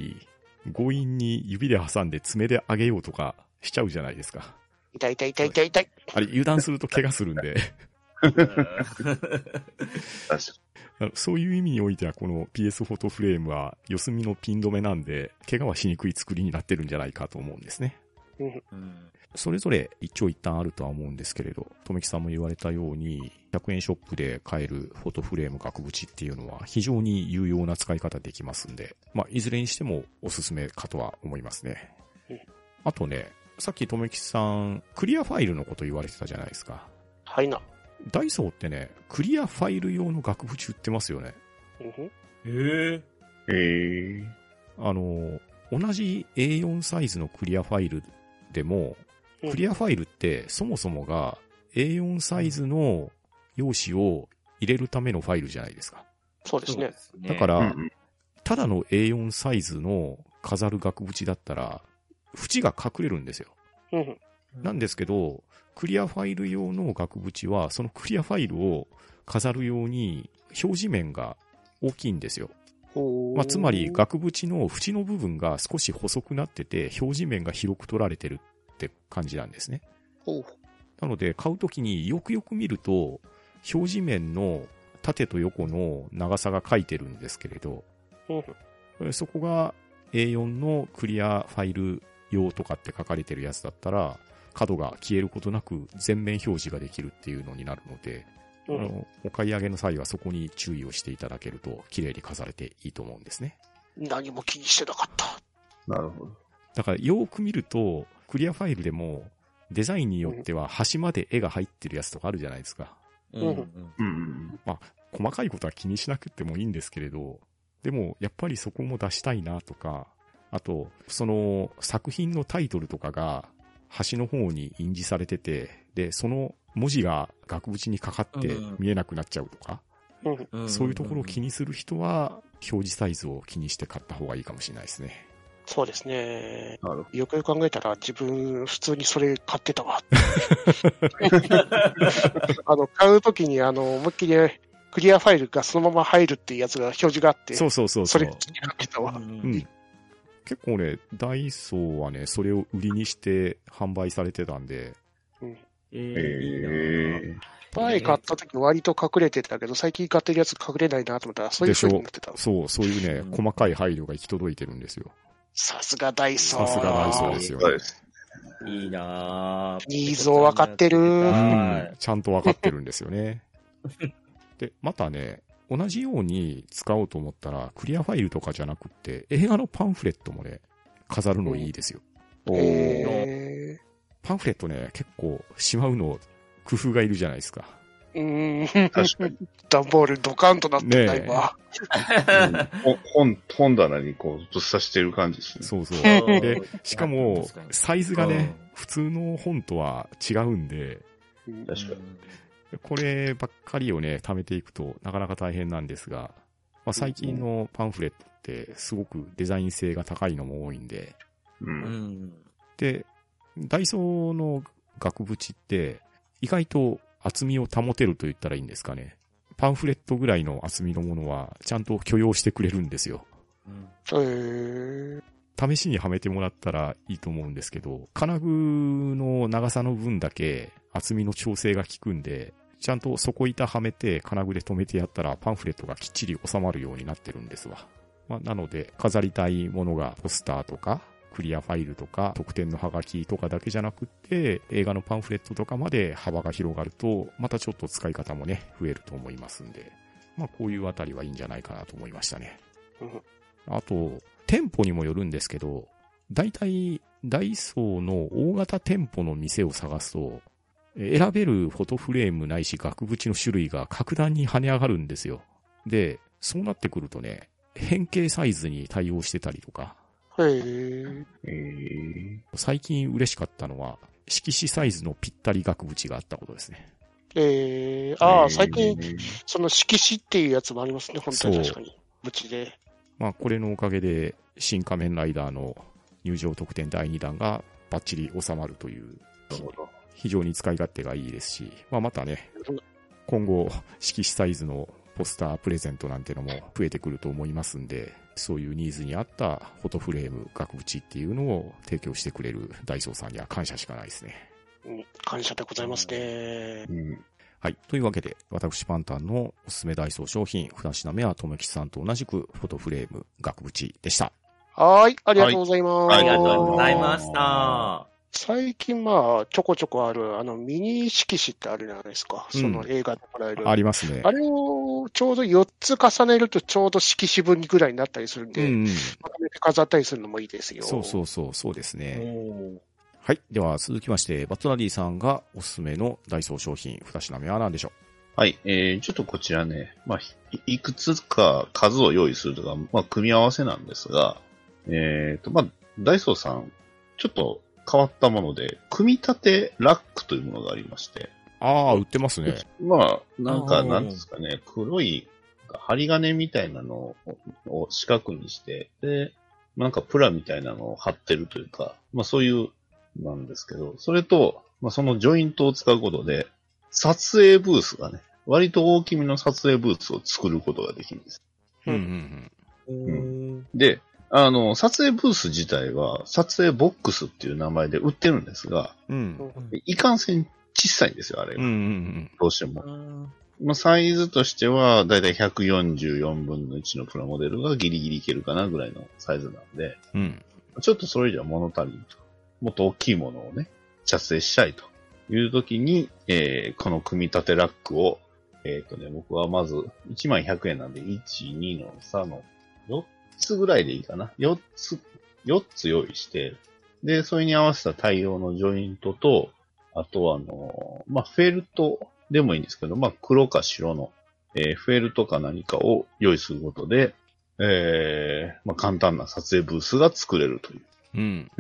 強引に指で挟んで爪で上げようとかしちゃうじゃないですか。痛い痛い痛い痛い痛い。あれ、油断すると怪我するんで、[laughs] そういう意味においては、この PS フォトフレームは四隅のピン止めなんで、怪我はしにくい作りになってるんじゃないかと思うんですね。うんそれぞれ一長一短あるとは思うんですけれど、とめきさんも言われたように、100円ショップで買えるフォトフレーム額縁っていうのは非常に有用な使い方できますんで、まあ、いずれにしてもおすすめかとは思いますねうん。あとね、さっきとめきさん、クリアファイルのこと言われてたじゃないですか。はいな。ダイソーってね、クリアファイル用の額縁売ってますよね。うんふんええへえ。あの、同じ A4 サイズのクリアファイルでも、うんクリアファイルってそもそもが A4 サイズの用紙を入れるためのファイルじゃないですか。そうですね。だから、ただの A4 サイズの飾る額縁だったら、縁が隠れるんですよ。なんですけど、クリアファイル用の額縁は、そのクリアファイルを飾るように表示面が大きいんですよ。まあ、つまり、額縁の縁の部分が少し細くなってて、表示面が広く取られてるって感じなんですね。なので、買うときによくよく見ると、表示面の縦と横の長さが書いてるんですけれど、そこが A4 のクリアファイル用とかって書かれてるやつだったら、角が消えることなく全面表示ができるっていうのになるので、のお買い上げの際はそこに注意をしていただけると綺麗に飾れていいと思うんですね。何も気にしてなかった。なるほど。だからよーく見ると、クリアファイルでもデザインによっては端まで絵が入ってるやつとかあるじゃないですか。うんうんうんうん細かいことは気にしなくてもいいんですけれど、でもやっぱりそこも出したいなとか、あと、その作品のタイトルとかが端の方に印字されてて、で、その文字が額縁にかかってうん見えなくなっちゃうとか、うんそういうところを気にする人は、表示サイズを気にして買った方がいいかもしれないですね。そうですね。よくよく考えたら自分普通にそれ買ってたわ。[laughs] あの、買うときにあの、思いっきりクリアファイルがそのまま入るっていうやつが表示があって、そうそうそうそう。それ気に買ってたわ。うんうん。結構ね、ダイソーはね、それを売りにして販売されてたんで、えど。えいいなへえ。前買ったとき割と隠れてたけど、最近買ってるやつ隠れないなと思ったら、そういう風になってた。そう、そういうね、うん細かい配慮が行き届いてるんですよ。さすがダイソー。さすがダイソーですよ。いいなぁニーズを分かってるうはいん、ちゃんと分かってるんですよね。[laughs] で、またね、同じように使おうと思ったら、クリアファイルとかじゃなくって、映画のパンフレットもね、飾るのいいですよ。おーへパンフレットね、結構しまうの工夫がいるじゃないですか。ーうーん。確かに。段ボールドカンとなってた、ねえ今。ほ本、本棚にこう、ぶっ刺してる感じですね。そうそう。うんで、しかもサイズがねうん、普通の本とは違うんで、確かに。こればっかりをね、貯めていくとなかなか大変なんですが、まあ、最近のパンフレットってすごくデザイン性が高いのも多いんで、う。うんん。で、ダイソーの額縁って意外と厚みを保てると言ったらいいんですかね。パンフレットぐらいの厚みのものはちゃんと許容してくれるんですよ。うんへー試しにはめてもらったらいいと思うんですけど、金具の長さの分だけ厚みの調整が効くんで、ちゃんと底板はめて金具で留めてやったらパンフレットがきっちり収まるようになってるんですわ。まあ、なので、飾りたいものがポスターとか、クリアファイルとか、特典のハガキとかだけじゃなくって、映画のパンフレットとかまで幅が広がると、またちょっと使い方もね、増えると思いますんで、まあこういうあたりはいいんじゃないかなと思いましたね。うんあと、店舗にもよるんですけど、大体、ダイソーの大型店舗の店を探すと、選べるフォトフレームないし額縁の種類が格段に跳ね上がるんですよ。で、そうなってくるとね、変形サイズに対応してたりとか、へえ。えー、最近嬉しかったのは、色紙サイズのぴったり額縁があったことですね。えー、ああ、最近、えーその色紙っていうやつもありますね、本当に確かに。無知で。まあ、これのおかげで、新仮面ライダーの入場特典第2弾がバッチリ収まるという、なるほど。非常に使い勝手がいいですし、まあ、またね、今後、色紙サイズのポスタープレゼントなんてのも増えてくると思いますんで、そういうニーズに合ったフォトフレーム、額縁っていうのを提供してくれるダイソーさんには感謝しかないですね。うん感謝でございますね。うん。はい。というわけで、私パンタンのおすすめダイソー商品、二品目は、とめきちさんと同じくフォトフレーム、額縁でした。はーい、ありがとうございます。ありがとうございました。最近まあ、ちょこちょこある、あの、ミニ色紙ってあるじゃないですか。うんその映画でもらえる。ありますね。あれをちょうど4つ重ねるとちょうど色紙分ぐらいになったりするんで。まとめて飾ったりするのもいいですよ。そうそうそう、そうですおね。ーはい。では、続きまして、バットナディさんがおすすめのダイソー商品、二品目は何でしょはい。えー、ちょっとこちらね、まあ、いいくつか数を用意するとか、まあ、組み合わせなんですが、えーと、まあ、ダイソーさん、ちょっと変わったもので、組み立てラックというものがありまして、うああ、売ってますね。まあ、なんか、なんですかね、黒い針金みたいなのをを四角にして、で、なんかプラみたいなのを貼ってるというか、まあそういう、なんですけど、それと、まあそのジョイントを使うことで、撮影ブースがね、割と大きめの撮影ブースを作ることができるんです。うんうん。うん。で、あの、撮影ブース自体は、撮影ボックスっていう名前で売ってるんですが、うん。うん。いかんせん小さいんですよ、あれが。うんうんうん。どうしても。まあ、サイズとしては、だいたい144分の1のプラモデルがギリギリいけるかなぐらいのサイズなんで、うん。ちょっとそれ以上は物足りんと。もっと大きいものをね、着生したいという時に、えーこの組み立てラックを、えっ、とね、僕はまず、1万100円なんで、1、2の3の4つぐらいでいいかな。4つ、4つ用意して、で、それに合わせた対応のジョイントと、あとはあの、まあ、フェルトでもいいんですけど、まあ、黒か白の、えーフェルトか何かを用意することで、えーまあ、簡単な撮影ブースが作れるという。うん。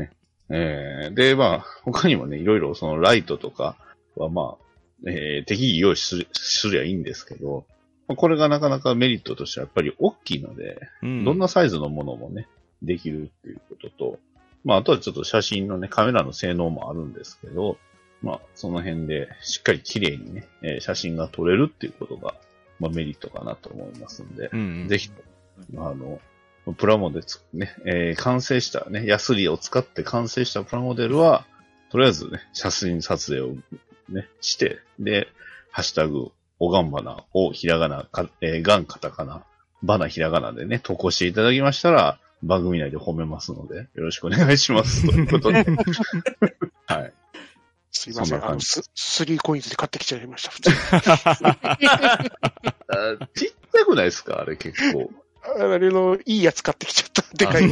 えーで、まあ、他にもね、いろいろそのライトとかはまあ、えー適宜用意するすりゃいいんですけど、まあこれがなかなかメリットとしてはやっぱり大きいので、うん。どんなサイズのものもね、できるっていうことと、まあ、あとはちょっと写真のね、カメラの性能もあるんですけど、まあ、その辺でしっかり綺麗にね、えー写真が撮れるっていうことが、まあ、メリットかなと思いますんで、うんうん。ぜひ、あの、プラモでつね、えー完成したね、ヤスリを使って完成したプラモデルは、とりあえずね、写真撮影をね、して、で、ハッシュタグ、おがんばな、おひらがな、かえー、がんカタカナ、ばなひらがなでね、投稿していただきましたら、番組内で褒めますので、よろしくお願いします。[laughs] ということで。[laughs] はい。すいません。そんあの、ススリーコインズで買ってきちゃいました、普通 [laughs] ちっちゃくないですか？あれ結構。あれの、いいやつ買ってきちゃった。でかい。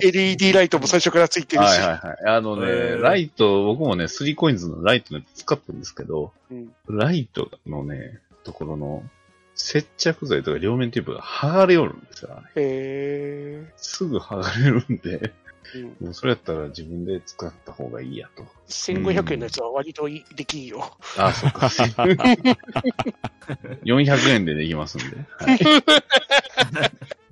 LED ライトも最初からついてるし。はいはいはい。あのね、ライト、僕もね、スリーコインズのライトのやつ使ったんですけど、うんライトのね、ところの接着剤とか両面テープが剥がれよるんですよ。あれへすぐ剥がれるんで、ーうんもうそれやったら自分で使った方がいいやと。1500円のやつは割とできんよ。あ、そっか。[laughs] 400円でできますんで。はい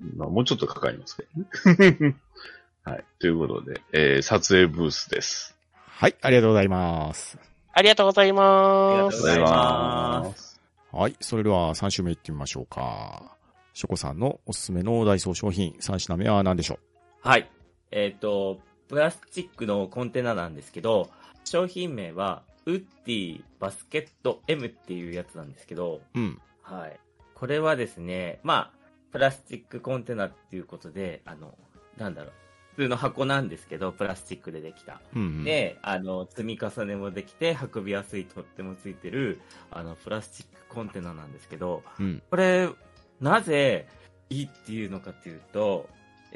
[laughs] まあ、もうちょっとかかりますけどね。[laughs] はい。ということで、えー撮影ブースです。はい、ありがとうございます。ありがとうございます。ありがとうございますす。はい、それでは3週目いってみましょうか。ショコさんのおすすめのダイソー商品、3品目は何でしょはい。えっ、と、プラスチックのコンテナなんですけど、商品名は、ウッディバスケット M っていうやつなんですけど、ううん。はい。これはですね、まあ、プラスチックコンテナっていうことで、あの、なんだろう。普通の箱なんですけど、プラスチックでできた。うん、うん。で、あの、積み重ねもできて、運びやすい取っ手もついてる、あの、プラスチックコンテナなんですけど、うん。これ、なぜ、いいっていうのかっていうと、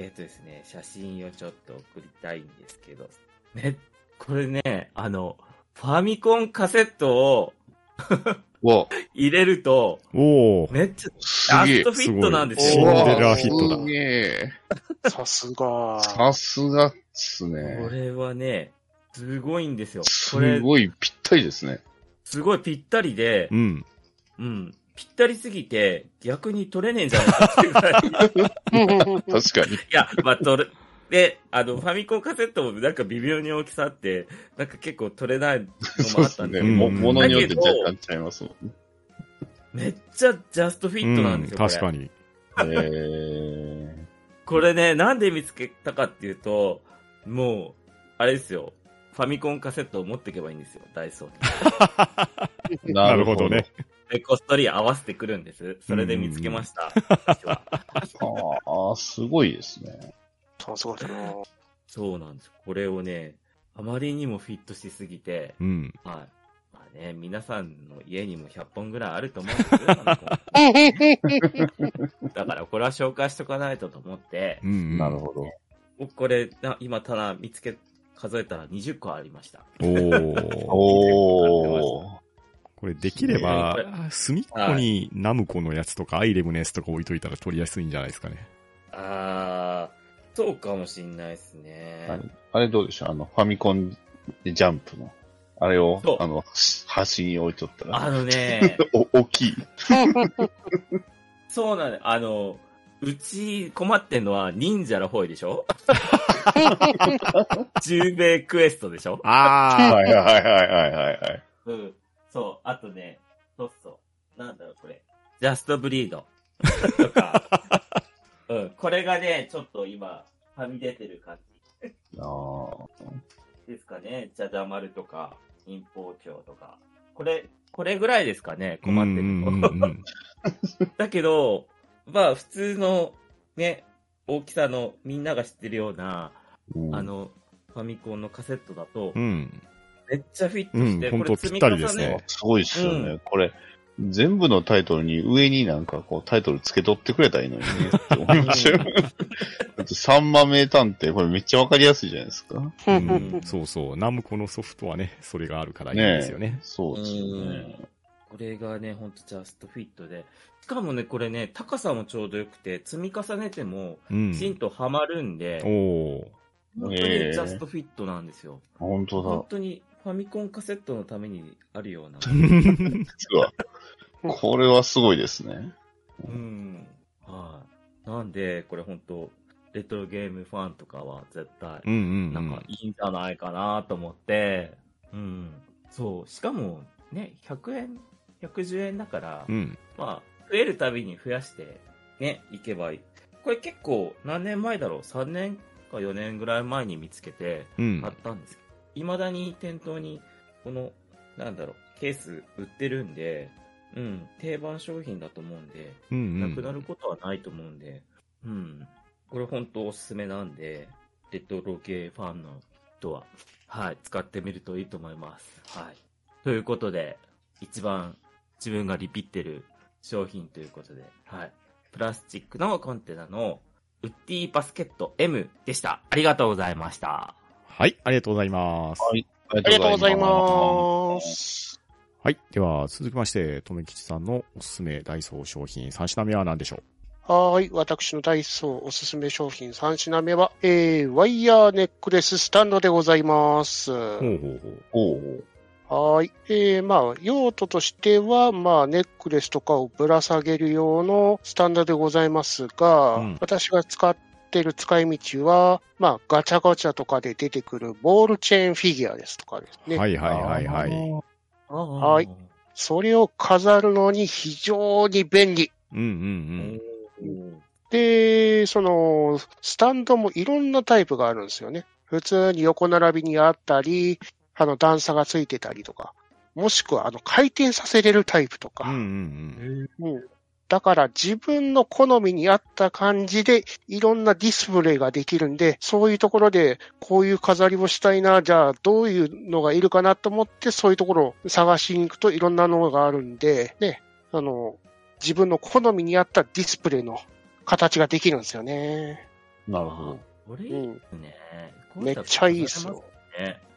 えっ、とですね、写真をちょっと送りたいんですけど、ね、これね、あの、ファミコンカセットを [laughs] わ、入れると、おー。めっちゃ、すげえジャスト。フィットなんですよ。シンデレラヒットだすげえ。さすが。さすがっすこね。れはね、すごいんですよ。こすれ、ごいぴったりですね。すごいぴったりでう、ん。うん、ぴったりすぎて、逆に取れねえんじゃないかっていうぐらい。確かに。いや、まあ、取る。で、あの、ファミコンカセットもなんか微妙に大きさあって、なんか結構取れないのもあったんで、ね。もうんものによって若干ちゃいますもんね。めっちゃジャストフィットなんですよ。うん確かに。に。[laughs] えこれね、なんで見つけたかっていうと、もう、あれですよ。ファミコンカセットを持っていけばいいんですよ、ダイソーに。[laughs] ー、なるほどね。。で、こっそり合わせてくるんです。それで見つけました。ああ、すごいですね。そうそうだな。そうなんです。これをね、あまりにもフィットしすぎて、うん。はい。まあね、皆さんの家にも100本ぐらいあると思うんですよ。[laughs] だからこれは紹介しとかないとと思ってう、ん。なるほど。僕これ、な今ただ見つけ、数えたら20個ありました。おー。おー。これできれば隅っこにナムコのやつとかアイレムのやつとか置いといたら取りやすいんじゃないですかね。あー、そうかもしんないですね。あれあれどうでしょう？あの、ファミコンでジャンプの。あれをあの、端に置いとったら。あのね、[laughs] お、大きい。[laughs] そうなんだ。あの、うち困ってんのは忍者の方でしょ？[laughs] 十兵クエストでしょ？あはいはいはいはいはいはい。うん。そう。あとね、そうそう。なんだろう、これ。ジャストブリード。とか。[laughs] うん。これがね、ちょっと今、はみ出てる感じあーですかね。じゃじゃ丸とか、陰包丁とか。これ、これぐらいですかね、ー。困ってるうんうんうんの。うん [laughs] だけど、まあ、普通の、ね、大きさのみんなが知ってるような、うんあの、ファミコンのカセットだと、うん。めっちゃフィットうんして、ほんとこれ積みぴったりです重ねね。すごいっすよね。うんこれ、全部のタイトルに上になんかこうタイトル付け取ってくれたらいいのにねって思いましたよ。だって3万名探偵、これめっちゃわかりやすいじゃないですか。うんそうそう。ナムコのソフトはね、それがあるからいいんですよね。そうですよね。これがね、ほんとジャストフィットで。しかもね、これね、高さもちょうどよくて、積み重ねても、うんき。ちんとはまるんで、おー。本当にジャストフィットなんですよ。本当本当にファミコンカセットのためにあるような。[laughs] だ。実はこれはすごいですね。うん。はい。なんで、これ本当レトロゲームファンとかは絶対、うんうんうなんかん。いいんじゃないかなと思って、うん。そう。しかも、ね、100円、110円だから、うん。まあ、増えるたびに増やして、ね、いけばいい。これ結構、何年前だろう ?3 年か4年ぐらい前に見つけて、うん買。ったんですけど、未だに店頭に、この、なんだろう、ケース売ってるんで、うん、定番商品だと思うんで、うんうん。なくなることはないと思うんで、うん。これ本当おすすめなんで、レトロ系ファンの人は、はい、使ってみるといいと思います。はい。ということで、一番自分がリピってる商品ということで、はい。プラスチックのコンテナのウッディバスケット M でした。ありがとうございました。はい、ありがとうございます。はい。ありがとうございす。ます。はい。では、続きまして、とめきちさんのおすすめダイソー商品3品目は何でしょはーい。私のダイソーおすすめ商品3品目は、えー、ワイヤーネックレススタンドでございます。うほうほうほう。はーい。えー、まあ、用途としては、まあ、ネックレスとかをぶら下げる用のスタンドでございますが、うん私が使ってる使い道は、まあ、ガチャガチャとかで出てくるボールチェーンフィギュアですとかですね。はいはいはいはい。はいそれを飾るのに非常に便利。うんうんで、その、スタンドもいろんなタイプがあるんですよね。普通に横並びにあったり、あの段差がついてたりとか、もしくはあの回転させれるタイプとうん。うんうか。んうんだから自分の好みに合った感じでいろんなディスプレイができるんで、そういうところでこういう飾りをしたいな、じゃあどういうのがいるかなと思ってそういうところを探しに行くといろんなのがあるんで、ね、あの、自分の好みに合ったディスプレイの形ができるんですよね。なるほど。これいいうん。ですね。めっちゃいいっすよ。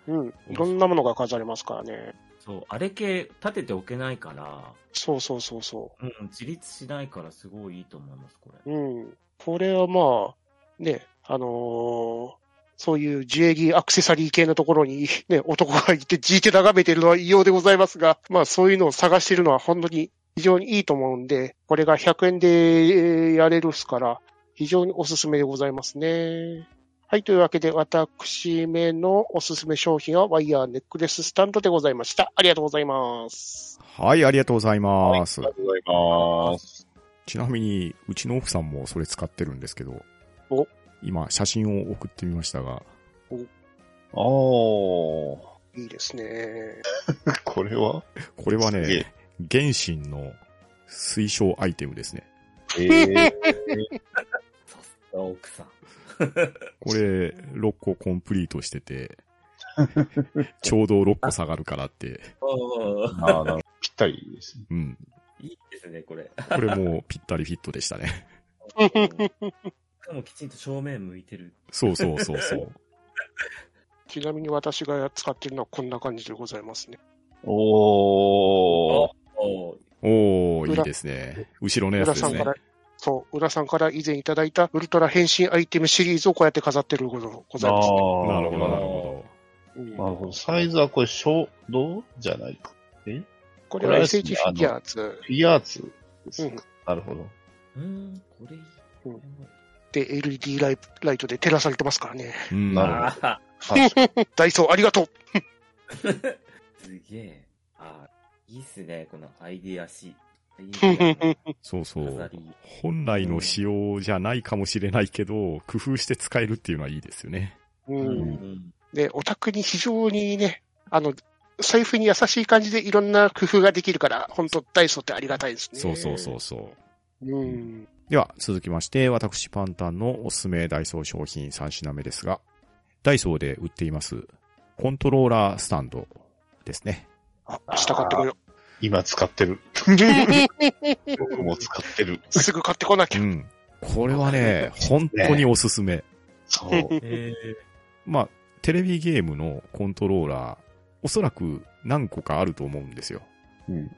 うん。いろんなものが飾れますからね。そう、あれ系立てておけないから、そうそうそうそうん、自立しないからすごいいいと思います、これ。う。うん。これはまあ、ね、あのーそういう自営技アクセサリー系のところにね、男がいてじいて眺めてるのは異様でございますが、まあそういうのを探してるのは本当に非常にいいと思うんで、これが100円でえーやれるっすから、非常におすすめでございますね。はい、というわけで私めのおすすめ商品はワイヤーネックレススタンドでございました。ありがとうございます。はい、ありがとうございます。ありがとうございます。ちなみに、うちの奥さんもそれ使ってるんですけどお、今、写真を送ってみましたが、おー。いいですね。[laughs] これは？これはね、原神の推奨アイテムですね。えー、[laughs] さすが奥さん。これ、6個コンプリートしてて、[laughs] ちょうど6個下がるからって、あーなるほどぴったりですね。うん。いいですね、これ。これもうぴったりフィットでしたね。しかもきちんと正面向いてる。そうそうそうそう。[laughs] ちなみに私が使ってるのはこんな感じでございますね。おー。おーおー、いい裏ですね。後ろのやつですね浦さんか。ら、そう、浦さんから以前いただいたウルトラ変身アイテムシリーズをこうやって飾ってることございます、ね。あーなるほど、なるほうんなるほど。サイズはこれ、小度じゃない？か。これはこれは SH フィギュアーズフィギュアーツですうんか。なるほど。うん、これ。うんで LED ライライトで照らされてますからね。ど。うん。なるほど。ダイソーありがとうー [laughs] すげえ。あーいいっすね、このアイディアし。そうそう。本来の仕様じゃないかもしれないけど、工夫して使えるっていうのはいいですよね。う。うんん。で、オタクに非常にね、あの、財布に優しい感じでいろんな工夫ができるから、本当ダイソーってありがたいですね。そうそうそうそう。うん。では、続きまして、私パンタンのおすすめダイソー商品3品目ですが、ダイソーで売っています、コントローラースタンドですね。あ、下買ってこよ今使ってる。う。僕も使ってる。すぐ買ってこなきゃ。うん。これはね、本当におすすめ。そう。えまあ、テレビゲームのコントローラー、おそらく何個かあると思うんですよ。うん。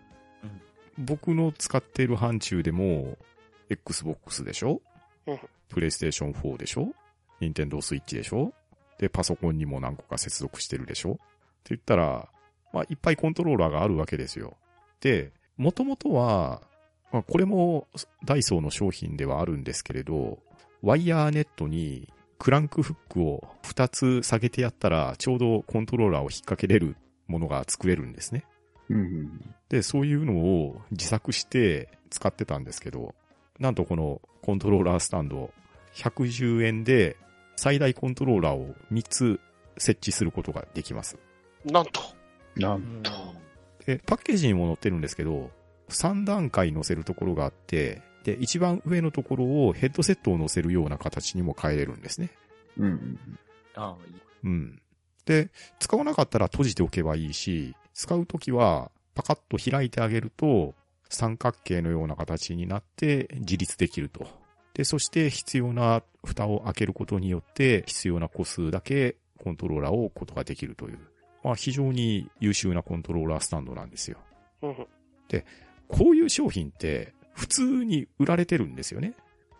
僕の使っている範疇でも、Xbox でしょ？うんプレイステーション4でしょ？ニンテンドースイッチでしょ？で、パソコンにも何個か接続してるでしょ？って言ったら、まあ、いっぱいコントローラーがあるわけですよ。で、もともとは、まあ、これもダイソーの商品ではあるんですけれど、ワイヤーネットにクランクフックを2つ下げてやったら、ちょうどコントローラーを引っ掛けれるものが作れるんですね。うん。で、そういうのを自作して使ってたんですけど、なんとこのコントローラースタンド、110円で最大コントローラーを3つ設置することができます。なんと。なうんんと。で、パッケージにも載ってるんですけど、3段階載せるところがあって、で、一番上のところをヘッドセットを載せるような形にも変えれるんですね。うん。あーいい。うん。で、使わなかったら閉じておけばいいし、使うときはパカッと開いてあげると、三角形のような形になって自立できると。で、そして必要な蓋を開けることによって必要な個数だけコントローラーを置くことができるという。まあ非常に優秀なコントローラースタンドなんですよ。うんこういう商品って普通に売られてるんですよね。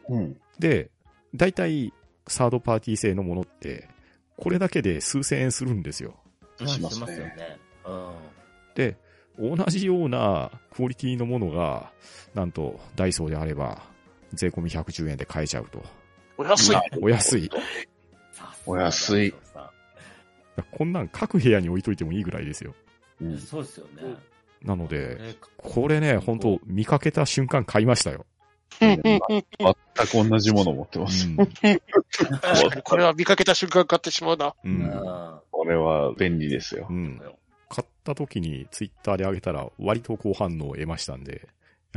うん。で、大体サードパーティー製のものって、これだけで数千円するんですよ。しますねよね。うん。で、同じようなクオリティのものが、なんとダイソーであれば、税込み110円で買えちゃうと。お安いな。お安い。お安い。さこんなん各部屋に置いといてもいいぐらいですよ。うん。そうですよね。なので、えこれね、本当見かけた瞬間買いましたよ。全く同じものを持ってます。うん。これは見かけた瞬間買ってしまうな。う。うんん。これは便利ですよう。ん。買った時にツイッターで上げたら割と好反応を得ましたんで、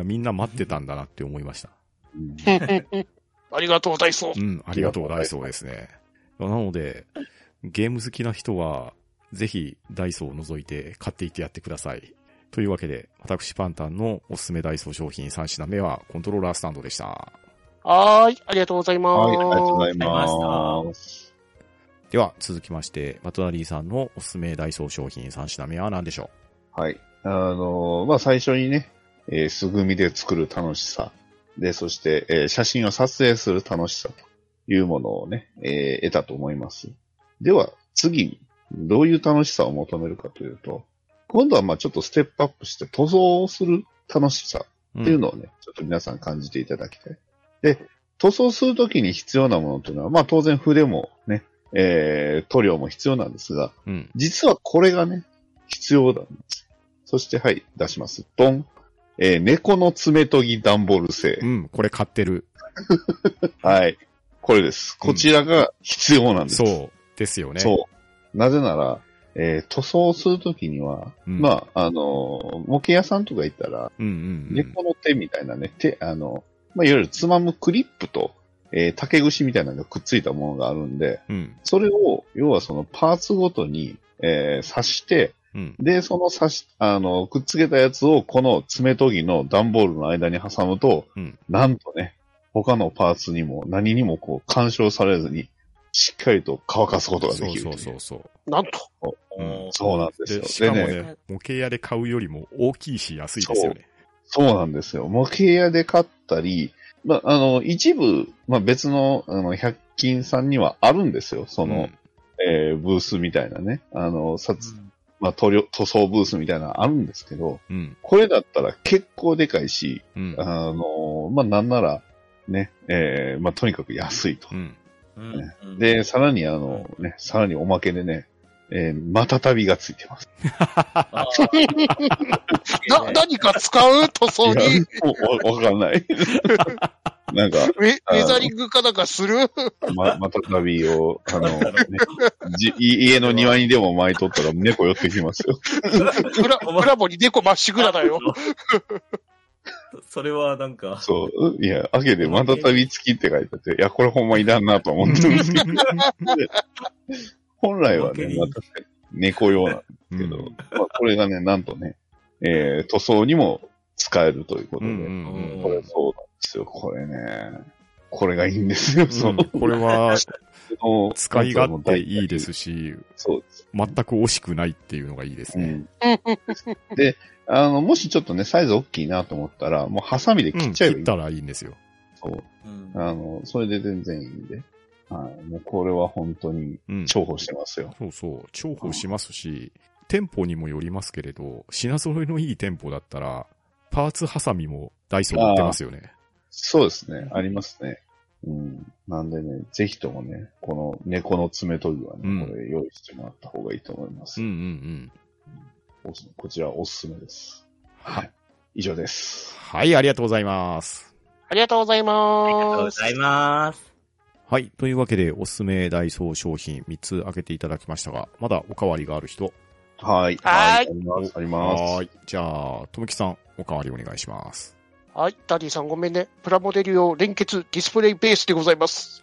みんな待ってたんだなって思いました。うん [laughs] ありがとう、ダイソー。うん、ありがとう、ダイソーですね。なので、ゲーム好きな人は、ぜひダイソーを除いて買っていってやってください。というわけで、私パンタンのおすすめダイソー商品3品目はコントローラースタンドでした。あはーい、ありがとうございます。はい、ありがとうございます。では、続きまして、マトナリーさんのおすすめダイソー商品3品目は何でしょはい。あのーまあ、最初にね、えー素組みで作る楽しさ。で、そして、えー写真を撮影する楽しさというものをね、えー得たと思います。では、次に、どういう楽しさを求めるかというと、今度はまあちょっとステップアップして塗装をする楽しさうっていうのをね、ちょっと皆さん感じていただきたい。で、塗装するときに必要なものというのは、まあ当然筆もね、えー塗料も必要なんですが、うん。実はこれがね、必要なんです。そして、はい、出します。ドン。えー猫の爪研ぎ段ボール製う。ん、これ買ってる。[laughs] はい。これです。こちらが必要なんです。そう。ですよね。そう。なぜなら、えー塗装するときには、うんまあ、あのー模型屋さんとか行ったら。猫の手みたいなね、手、あの、まあ、いわゆるつまむクリップと、えー竹串みたいなのがくっついたものがあるんで、うん。それを、要はそのパーツごとに、えー刺して、うん。で、その刺し、あの、くっつけたやつをこの爪研ぎの段ボールの間に挟むと、うんなんとね、他のパーツにも何にもこう干渉されずに、しっかりと乾かすことができる。そうそうそう。なんと。うんそうなんですよ。で、しかもでね、模型屋で買うよりも大きいし安いですよね。そうなんですよ。模型屋で買ったり、まあ、あの、一部、まあ、別の、あの、百均さんにはあるんですよ。その、えーブースみたいなね。あの、さつ、まあ、塗料、塗装ブースみたいなのあるんですけど、うん。これだったら結構でかいし、うん。あの、まあ、なんなら、ね、えーまあ、とにかく安いとう。ん。うんうんで、さらにあの、ね、さらにおまけでね、えー、またたびがついてます。[laughs] な、何か使う？塗装に、わわかんない。[laughs] なんか、ウェウェザリングかなんかする？ま、またたびを、あの、ね、じ家の庭にでも巻いとったら猫寄ってきますよ。プラ、プラボに猫まっしぐらだよ。[laughs] それはなんか、そう。いや、開けてまたたび付きって書いてあって、いや、これほんまいらんなと思ってるんですけど、本来はね、まあ確かに猫用なんですけど、まあ、これがね、なんとね、えー、塗装にも使えるということで、うんうんうんこれそうなんですよ、これね。これがいいんですよ、そう。これはの使い勝手いいです。し、そうです。全く惜しくないっていうのがいいですね。うん。で、あの、もしちょっとね、サイズ大きいなと思ったら、もうハサミでうん切っちゃえばいい。切ったらいいんですよ。そう。うんあの、それで全然いいんで。はい。もうこれは本当にうん。重宝してますよ。そうそう。重宝しますし、店舗にもよりますけれど、品揃えのいい店舗だったら、パーツハサミもダイソー売ってますよね。そうですね。ありますね。うん。なんでね、ぜひともね、この猫の爪研ぎはね、うんこれ用意してもらった方がいいと思います。うんうんうん。こちらおすすめです。はい。以上です。はい、ありがとうございます。ありがとうございありがとうます。ございます。はい。というわけで、おすすめダイソー商品3つ挙げていただきましたが、まだおかわりがある人はい。はいあります。あります。はーい。じゃあ、とむきさん、おかわりお願いします。はい、ダディさんごめんね。プラモデル用連結ディスプレイベースでございます。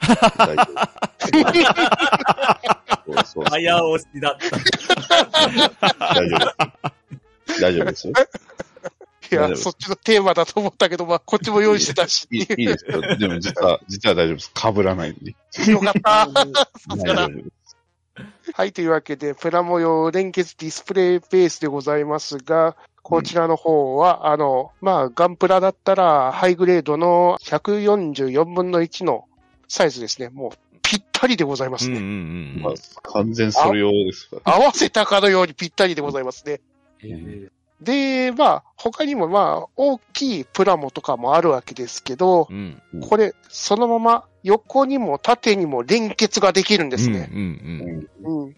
早押しだった。大丈夫です。大丈夫ですよ。いや、そっちのテーマだと思ったけど、まあ、こっちも用意してたし。いいいいですよ。でも実は、実は大丈夫です。被らないんで。よかった。さすがだ。はい、というわけで、プラモ用連結ディスプレイベースでございますが、こちらの方は、あの、まあ、ガンプラだったら、ハイグレードの144分の1のサイズですね。もう、ぴったりでございますね。うんうんうんまあ、完全それ用ですから。合わせたかのようにぴったりでございますね。で、まあ、他にもまあ、大きいプラモとかもあるわけですけど、うん。これ、そのまま横にも縦にも連結ができるんですね。うんうんうんうん。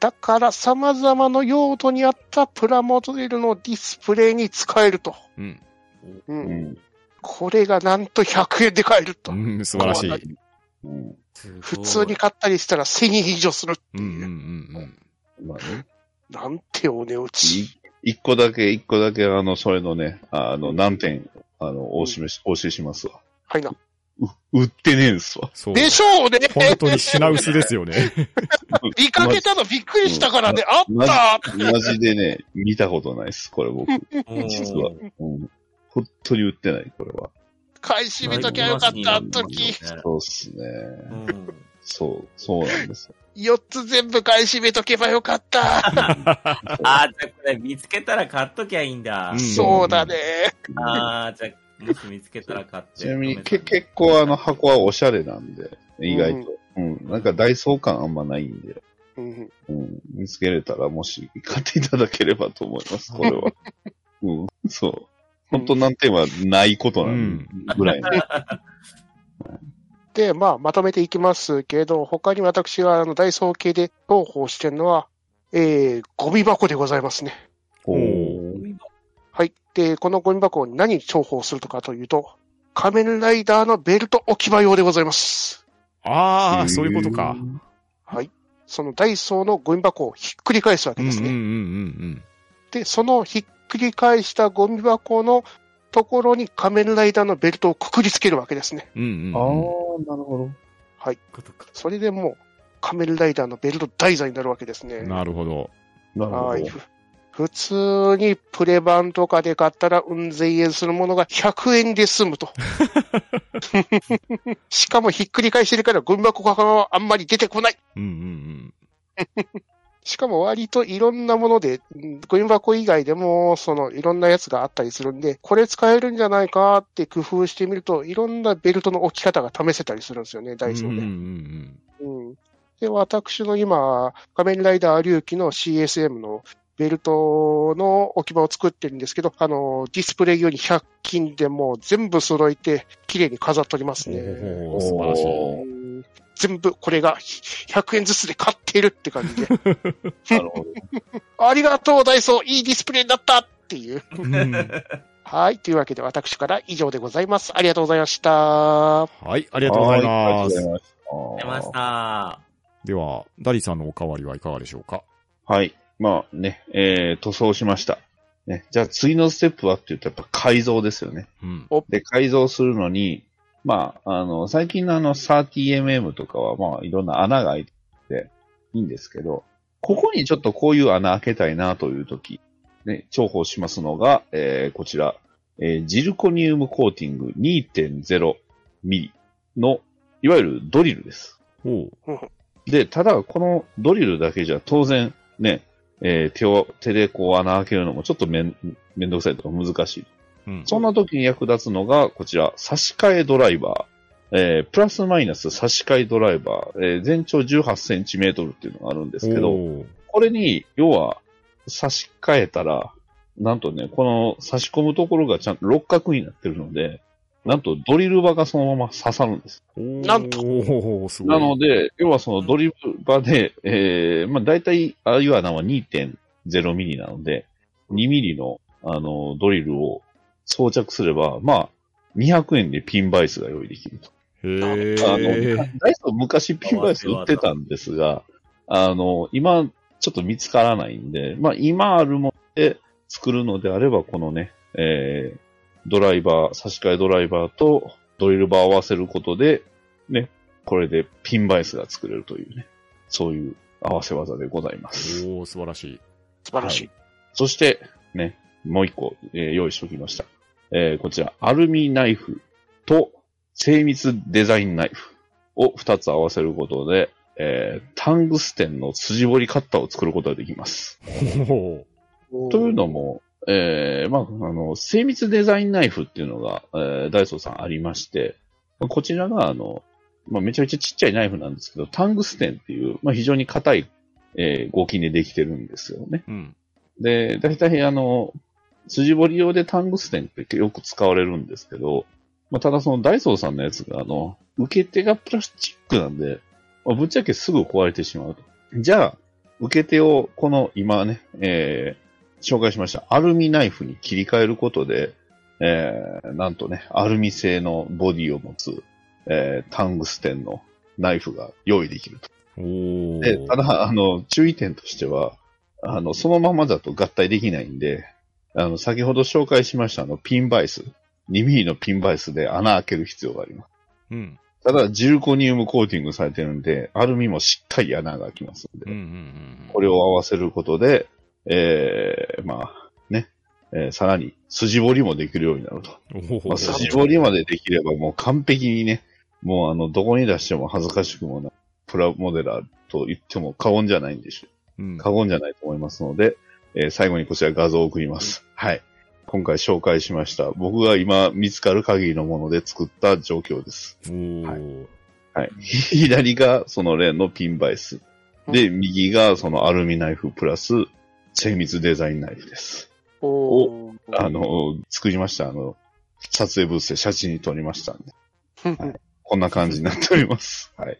だから、様々な用途に合ったプラモデルのディスプレイに使えると。うん。う。うんん。これがなんと100円で買えると。うん。素晴らしい。うん。普通に買ったりしたら1000円以上するってうんうんいう。うんまあね。なんてお値打ち。い一個だけ、一個だけ、あの、それのね、あの、何点、あの、お示し、お教えしますわ。はいな。う、[laughs] 売ってねえんすわ。そう。でしょうね本当に品薄ですよね。[laughs] 見かけたのびっくりしたからね。あマったジマジでね、見たことないです、これ僕。実は。うん。本当に売ってない、これは。買い占めときゃよかった、あの時。そうっすね。うん。そう、そうなんですよ。4つ全部買い占めとけばよかった。[laughs] ああ、じゃあこれ見つけたら買っときゃいいんだ。うんそうだね。ああ、じゃあ、もし見つけたら買って。ちなみに、け結構あの箱はおしゃれなんで、意外と。うん。なんかダイソー感あんまないんで、うんうん。見つけれたらもし買っていただければと思います、これは。[laughs] うん。そう。本当難点はないことなんぐらいの。[laughs] で、まあ、まとめていきますけど、他に私があのダイソー系で重宝してるのは、えー、ゴミ箱でございますね。で、このゴミ箱を何に重宝するとかというと、仮面ライダーのベルト置き場用でございます。ああ、そういうことか。。はい。そのダイソーのゴミ箱をひっくり返すわけですね。うんうんうんうんで、そのひっくり返したゴミ箱のところに仮面ライダーのベルトをくくりつけるわけですね。うん。うんうんああうん。、なるほど。ことか。それでもう仮面ライダーのベルト台座になるわけですね。なるほど。なるほどはい。。ふ普通にプレ版とかで買ったらうん千円するものが100円で済むと。[laughs] しかもひっくり返してるからゴミ箱があんまり出てこない。うんうん [laughs] しかも割といろんなもので、うんゴミ箱以外でも、そのいろんなやつがあったりするんで、これ使えるんじゃないかって工夫してみると、いろんなベルトの置き方が試せたりするんですよね、うん。ダイソーで。うんうんうん。で、私の今、仮面ライダー龍騎の CSM のベルトの置き場を作ってるんですけど、あの、ディスプレイ用に100均でもう全部揃えて、綺麗に飾っておりますね。素晴らしい。全部これが100円ずつで買ってるって感じで。[laughs] なるほど。ありがとう、ダイソーいいディスプレイになったっていう。うん [laughs] はい。というわけで私から以上でございます。ありがとうございました。はい、ありがとうございます。はいありがとうございます。出ました。では、ダリさんのおかわりはいかがでしょうか？はい。まあね、えー、塗装しました。ね、じゃあ次のステップはって言うとやっぱ改造ですよね。うん。で、改造するのに、まあ、あの、最近のあの 30mm とかはまあいろんな穴が開いてていいんですけど、ここにちょっとこういう穴開けたいなというとき、ね、重宝しますのが、えー、こちら、えージルコニウムコーティング 2.0mm の、いわゆるドリルです。ほで、ただ、このドリルだけじゃ当然ね、えー手を、手でこう穴開けるのもちょっとめん、めんどくさいとか難しい。う。うん。そんな時に役立つのが、こちら、差し替えドライバー。えープラスマイナス差し替えドライバー。えー全長18センチメートルっていうのがあるんですけど、これに、要は、差し替えたら、なんとね、この差し込むところがちゃんと六角になってるので、なんとドリル場がそのまま刺さるんです。なんとおーすご。ないので、要はそのドリル場で、えー、まあ大体、ああいう穴は2.0ミリなので、2ミリの、あの、ドリルを装着すれば、まあ、200円でピンバイスが用意できると。へあの、え。ダイソー昔ピンバイス売ってたんですが、あの、今、ちょっと見つからないんで、まあ今あるもので作るのであれば、このね、えー、ドライバー、差し替えドライバーとドリルバーを合わせることで、ね、これでピンバイスが作れるというね、そういう合わせ技でございます。おー素晴らしい。素晴らしい。そして、ね、もう一個、えー用意しておきました。えーこちら、アルミナイフと精密デザインナイフを二つ合わせることで、えータングステンの筋彫りカッターを作ることができます。ほというのも、えーまあ、あの、精密デザインナイフっていうのが、えーダイソーさんありまして、こちらが、あの、まあ、めちゃめちゃちっちゃいナイフなんですけど、タングステンっていう、まあ、非常に硬い、えー合金でできてるんですよね。う。うん。で、大体あの、筋彫り用でタングステンってよく使われるんですけど、まあ、ただそのダイソーさんのやつがあの、受け手がプラスチックなんで、まあ、ぶっちゃけすぐ壊れてしまうと。じゃあ、受け手をこの今ね、えー紹介しましたアルミナイフに切り替えることで、えーなんとね、アルミ製のボディを持つ、えータングステンのナイフが用意できると。おで、たー。だ、あの、注意点としては、あの、そのままだと合体できないんで、あの、先ほど紹介しましたあの、ピンバイス、2ミリのピンバイスで穴開ける必要があります。うん。ただ、ジルコニウムコーティングされてるんで、アルミもしっかり穴が開きますんで、うんうんうん。これを合わせることで、えー、まあ、ね、えーさらに筋彫りもできるようになると。まあ、筋彫りまでできればもう完璧にね、もうあの、どこに出しても恥ずかしくもない、プラモデラーと言っても過言じゃないんでしょうん過言じゃないと思いますので、えー最後にこちら画像を送ります。はい。今回紹介しました。僕が今見つかる限りのもので作った状況です。ははい。[laughs] 左がその例のピンバイス。で、右がそのアルミナイフプラス精密デザインナイフです。おーあの、作りました。あの、撮影ブースで写真に撮りましたんで。はいこんな感じになっております。[laughs] はい。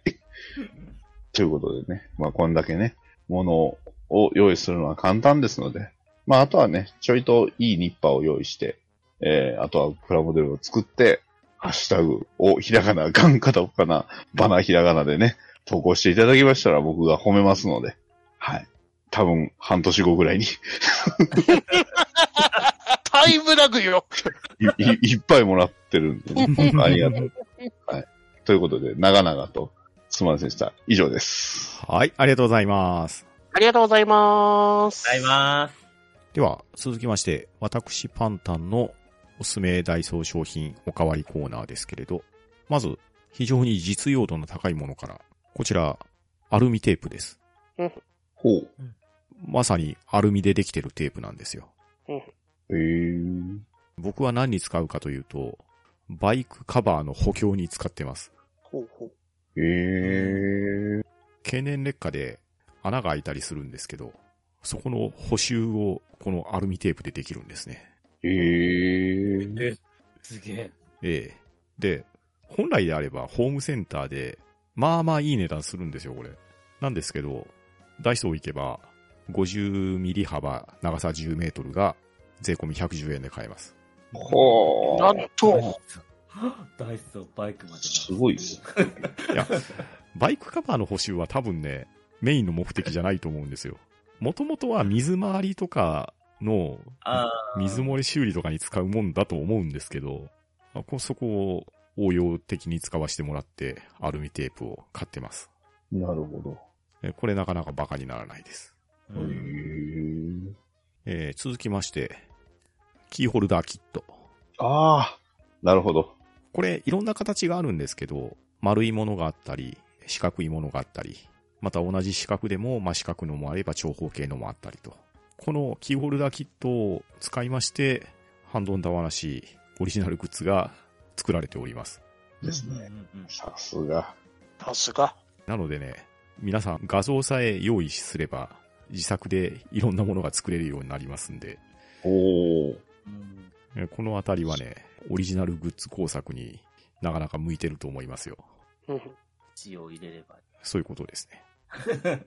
ということでね、まあこんだけね、ものを用意するのは簡単ですので、まああとはね、ちょいといいニッパーを用意して、えー、あとはプラモデルを作って、ハッシュタグをひらがな、ガンカタカナ、バナひらがなでね、投稿していただきましたら僕が褒めますので、はい。多分半年後ぐらいにタイムラグよ。いいいっぱいもらってるんで、ね、ありがとう。はい。ということで、長々とすみませんでした。以上です。はい、ありがとうございます。ありがとうございます。ございます。では、続きまして、私パンタンのおすすめダイソー商品おかわりコーナーですけれど、まず、非常に実用度の高いものから、こちら、アルミテープです。ほう。まさにアルミでできてるテープなんですよ。へー。僕は何に使うかというと、バイクカバーの補強に使ってます。ほうほうへー。経年劣化で穴が開いたりするんですけど、そこの補修をこのアルミテープでできるんですね。へー。え、すげえ。ええ。で、本来であればホームセンターで、まあまあいい値段するんですよ、これ。なんですけど、ダイソー行けば、50ミリ幅、長さ10メートルが税込み110円で買えます。ほー。なんと、[laughs] ダイソーバイクまで。すごいです。いや、バイクカバーの補修は多分ね、メインの目的じゃないと思うんですよ。もともとは水回りとかの水漏れ修理とかに使うもんだと思うんですけど、まあこそこを応用的に使わせてもらって、アルミテープを買ってます。なるほど。えこれなかなかバカにならないです。えー続きまして、キーホルダーキット。あー。なるほど。これいろんな形があるんですけど、丸いものがあったり、四角いものがあったり、また同じ四角でも、まあ、四角のもあれば長方形のもあったりと。このキーホルダーキットを使いまして、ハンドンダ話オリジナルグッズが作られております。ですね。うんうんうんさすが。さすが。なのでね、皆さん画像さえ用意すれば、自作でいろんなものが作れるようになりますんで、おー。うんえこのあたりはね、オリジナルグッズ工作になかなか向いてると思いますよ。うん血を入れれば。そういうことですね。[laughs]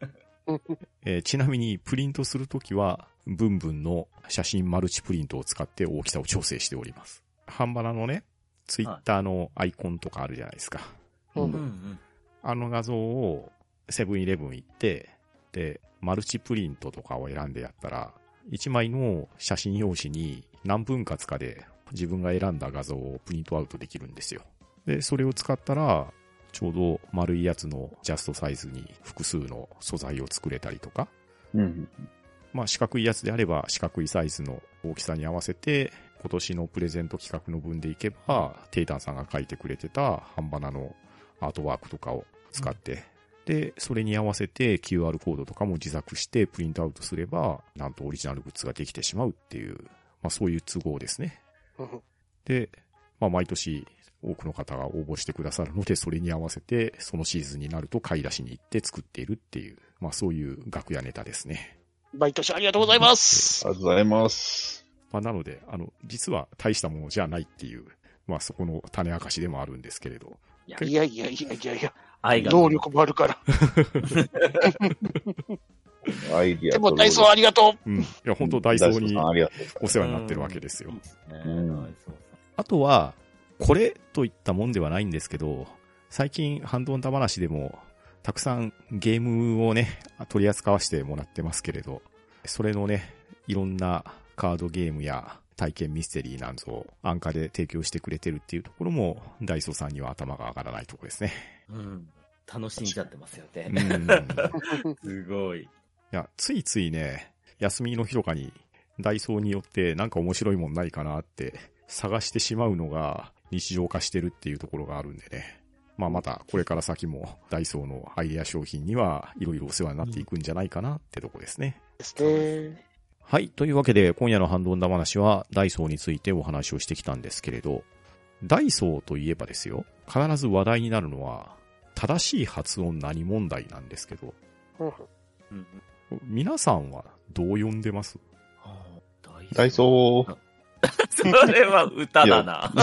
えーちなみにプリントするときは、ブンブンの写真マルチプリントを使って大きさを調整しております。ハンバナのね、ツイッターのアイコンとかあるじゃないですか。ううんうんんあの画像をセブンイレブン行って、で、マルチプリントとかを選んでやったら、1枚の写真用紙に何分割かで自分が選んだ画像をプリントアウトできるんですよ。で、それを使ったら、ちょうど丸いやつのジャストサイズに複数の素材を作れたりとか、うん。まあ四角いやつであれば四角いサイズの大きさに合わせて、今年のプレゼント企画の分でいけば、テイタンさんが書いてくれてたハンバナのアートワークとかを使って、で、それに合わせて QR コードとかも自作してプリントアウトすれば、なんとオリジナルグッズができてしまうっていう、まあそういう都合ですね。うんで、まあ毎年多くの方が応募してくださるので、それに合わせてそのシーズンになると買い出しに行って作っているっていう、まあそういう楽屋ネタですね。毎年ありがとうございます。ありがとうございます。まあ、なので、あの、実は大したものじゃないっていう、まあそこの種明かしでもあるんですけれど。いやいやいやいやいやいや、愛が。能力もあるから。アイディアでも、ダイソーありがとうん。いや、本当ダイソーにさんありがとうございます。お世話になってるわけですよいい。ですね。うんダイソーさんあとは、これといったもんではないんですけど、最近、ハンドンダ話でも、たくさんゲームをね、取り扱わせてもらってますけれど、それのね、いろんなカードゲームや体験ミステリーなんぞを安価で提供してくれてるっていうところも、ダイソーさんには頭が上がらないところですね。うん。楽しんじゃってますよねう。ん。[laughs] すごい。いや、ついついね、休みの日とかにダイソーによってなんか面白いもんないかなって探してしまうのが日常化してるっていうところがあるんでね。まあまたこれから先もダイソーのアイデア商品にはいろいろお世話になっていくんじゃないかなってとこですね。ですね。はい。というわけで、今夜のハンドンダ話は、ダイソーについてお話をしてきたんですけれど、ダイソーといえばですよ、必ず話題になるのは、正しい発音何問題なんですけど。皆さんはどう呼んでます？ダイソー。[laughs] それは歌だな。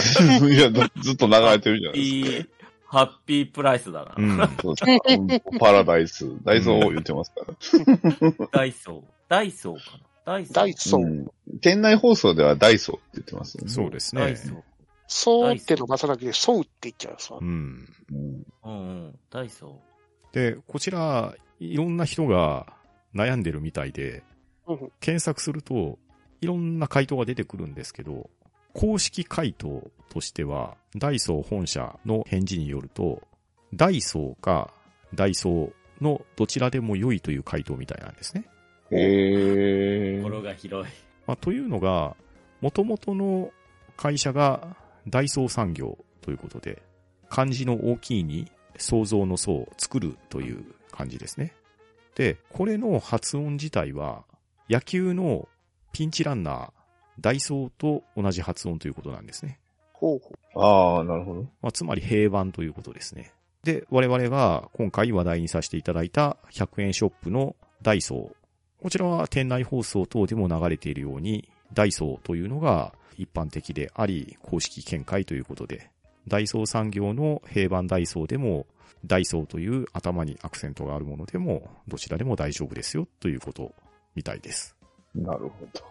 いや、[laughs] だずっと流れてるじゃないいですか。い、ハッピープライスだな。うん。そうですかパラダイス、ダイソー言ってますから。ダイソー。ダイソーかな。ダイソー。ダイソー。うん店内放送ではダイソーって言ってますよね。そうですねダイ。ソー。そうって伸ばさなきゃ、そうって言っちゃうさう。ん。うん。ダイソで、こちら、いろんな人が悩んでるみたいで、うん検索すると、いろんな回答が出てくるんですけど、公式回答としては、ダイソー本社の返事によると、ダイソーかダイソーのどちらでも良いという回答みたいなんですね。へー。ー。心が広い。まあ、というのが、元々の会社がダイソー産業ということで、漢字の大きいに創造の創、作るという漢字ですね。で、これの発音自体は、野球のピンチランナー、ダイソーと同じ発音ということなんですね。ほうほう。ああ、なるほど。まあ、つまり平板ということですね。で、我々が今回話題にさせていただいた100円ショップのダイソー。こちらは店内放送等でも流れているように、ダイソーというのが一般的であり、公式見解ということで、ダイソー産業の平板ダイソーでも、ダイソーという頭にアクセントがあるものでも、どちらでも大丈夫ですよということみたいです。なるほど。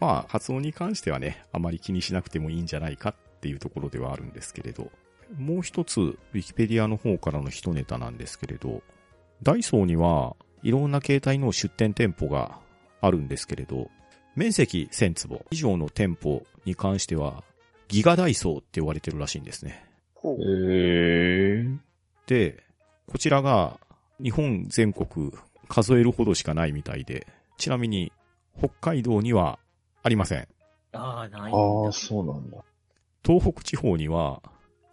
まあ、発音に関してはね、あまり気にしなくてもいいんじゃないかっていうところではあるんですけれど、もう一つ、ウィキペディアの方からの一ネタなんですけれど、ダイソーにはいろんな形態の出店店舗があるんですけれど、面積1000坪以上の店舗に関しては、ギガダイソーって言われてるらしいんですね。ほうへー。で、こちらが日本全国数えるほどしかないみたいで、ちなみに北海道にはありません。ああ、ないんだ。ああ、そうなんだ。東北地方には、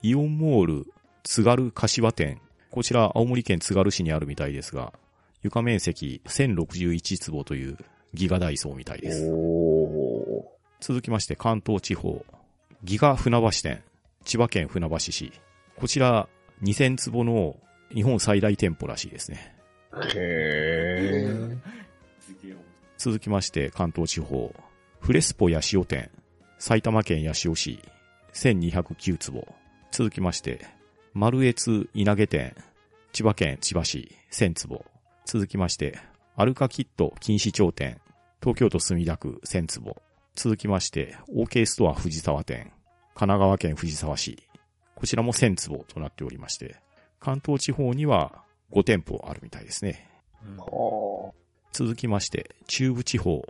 イオンモール津軽柏店。こちら青森県津軽市にあるみたいですが、床面積1061坪というギガダイソーみたいです。お続きまして関東地方、ギガ船橋店、千葉県船橋市。こちら2000坪の日本最大店舗らしいですね。ー。へー。続きまして関東地方、フレスポ八潮店、埼玉県八潮市、1209坪。続きまして、丸越稲毛店、千葉県千葉市、1000坪。続きまして、アルカキット錦糸町店、東京都墨田区1000坪。続きまして、OK ストア藤沢店、神奈川県藤沢市。こちらも1000坪となっておりまして、関東地方には5店舗あるみたいですね。続きまして、中部地方、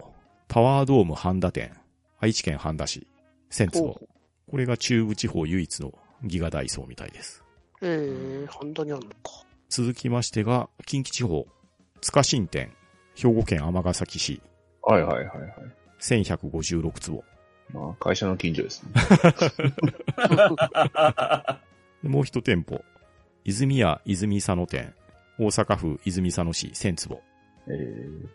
パワードーム半田店、愛知県半田市、1000ほう坪。これが中部地方唯一のギガダイソーみたいです。えー、半田にあるのか。続きましてが、近畿地方、塚新店、兵庫県尼崎市、あ。はいはいはいはい。1156坪。まあ、会社の近所ですね。で [laughs] もう一店舗、泉屋泉佐野店、大阪府泉佐野市1000坪。えー。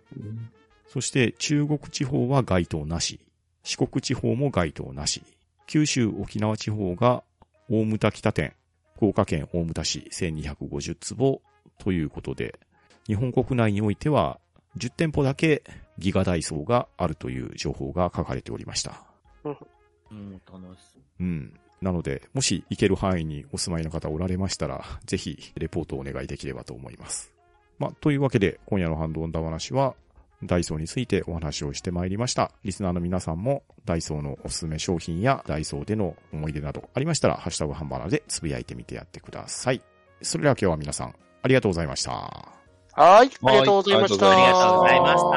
そして中国地方は該当なし。四国地方も該当なし。九州沖縄地方が大牟田北店、福岡県大牟田市1250坪ということで、日本国内においては10店舗だけギガダイソーがあるという情報が書かれておりました。うん、楽しそう。うん。なので、もし行ける範囲にお住まいの方おられましたら、ぜひレポートをお願いできればと思います。まあ、というわけで、今夜のハンドオンダ話は、ダイソーについてお話をしてまいりました。リスナーの皆さんも、ダイソーのおすすめ商品やダイソーでの思い出などありましたら、ハッシュタグハンバーナーでつぶやいてみてやってください。それでは今日は皆さん、ありがとうございました。はい、ありがとうございました。ありがとうございました。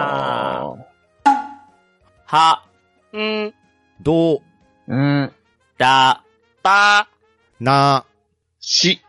は、うん、ど。う、うん。だ、ば、な、し。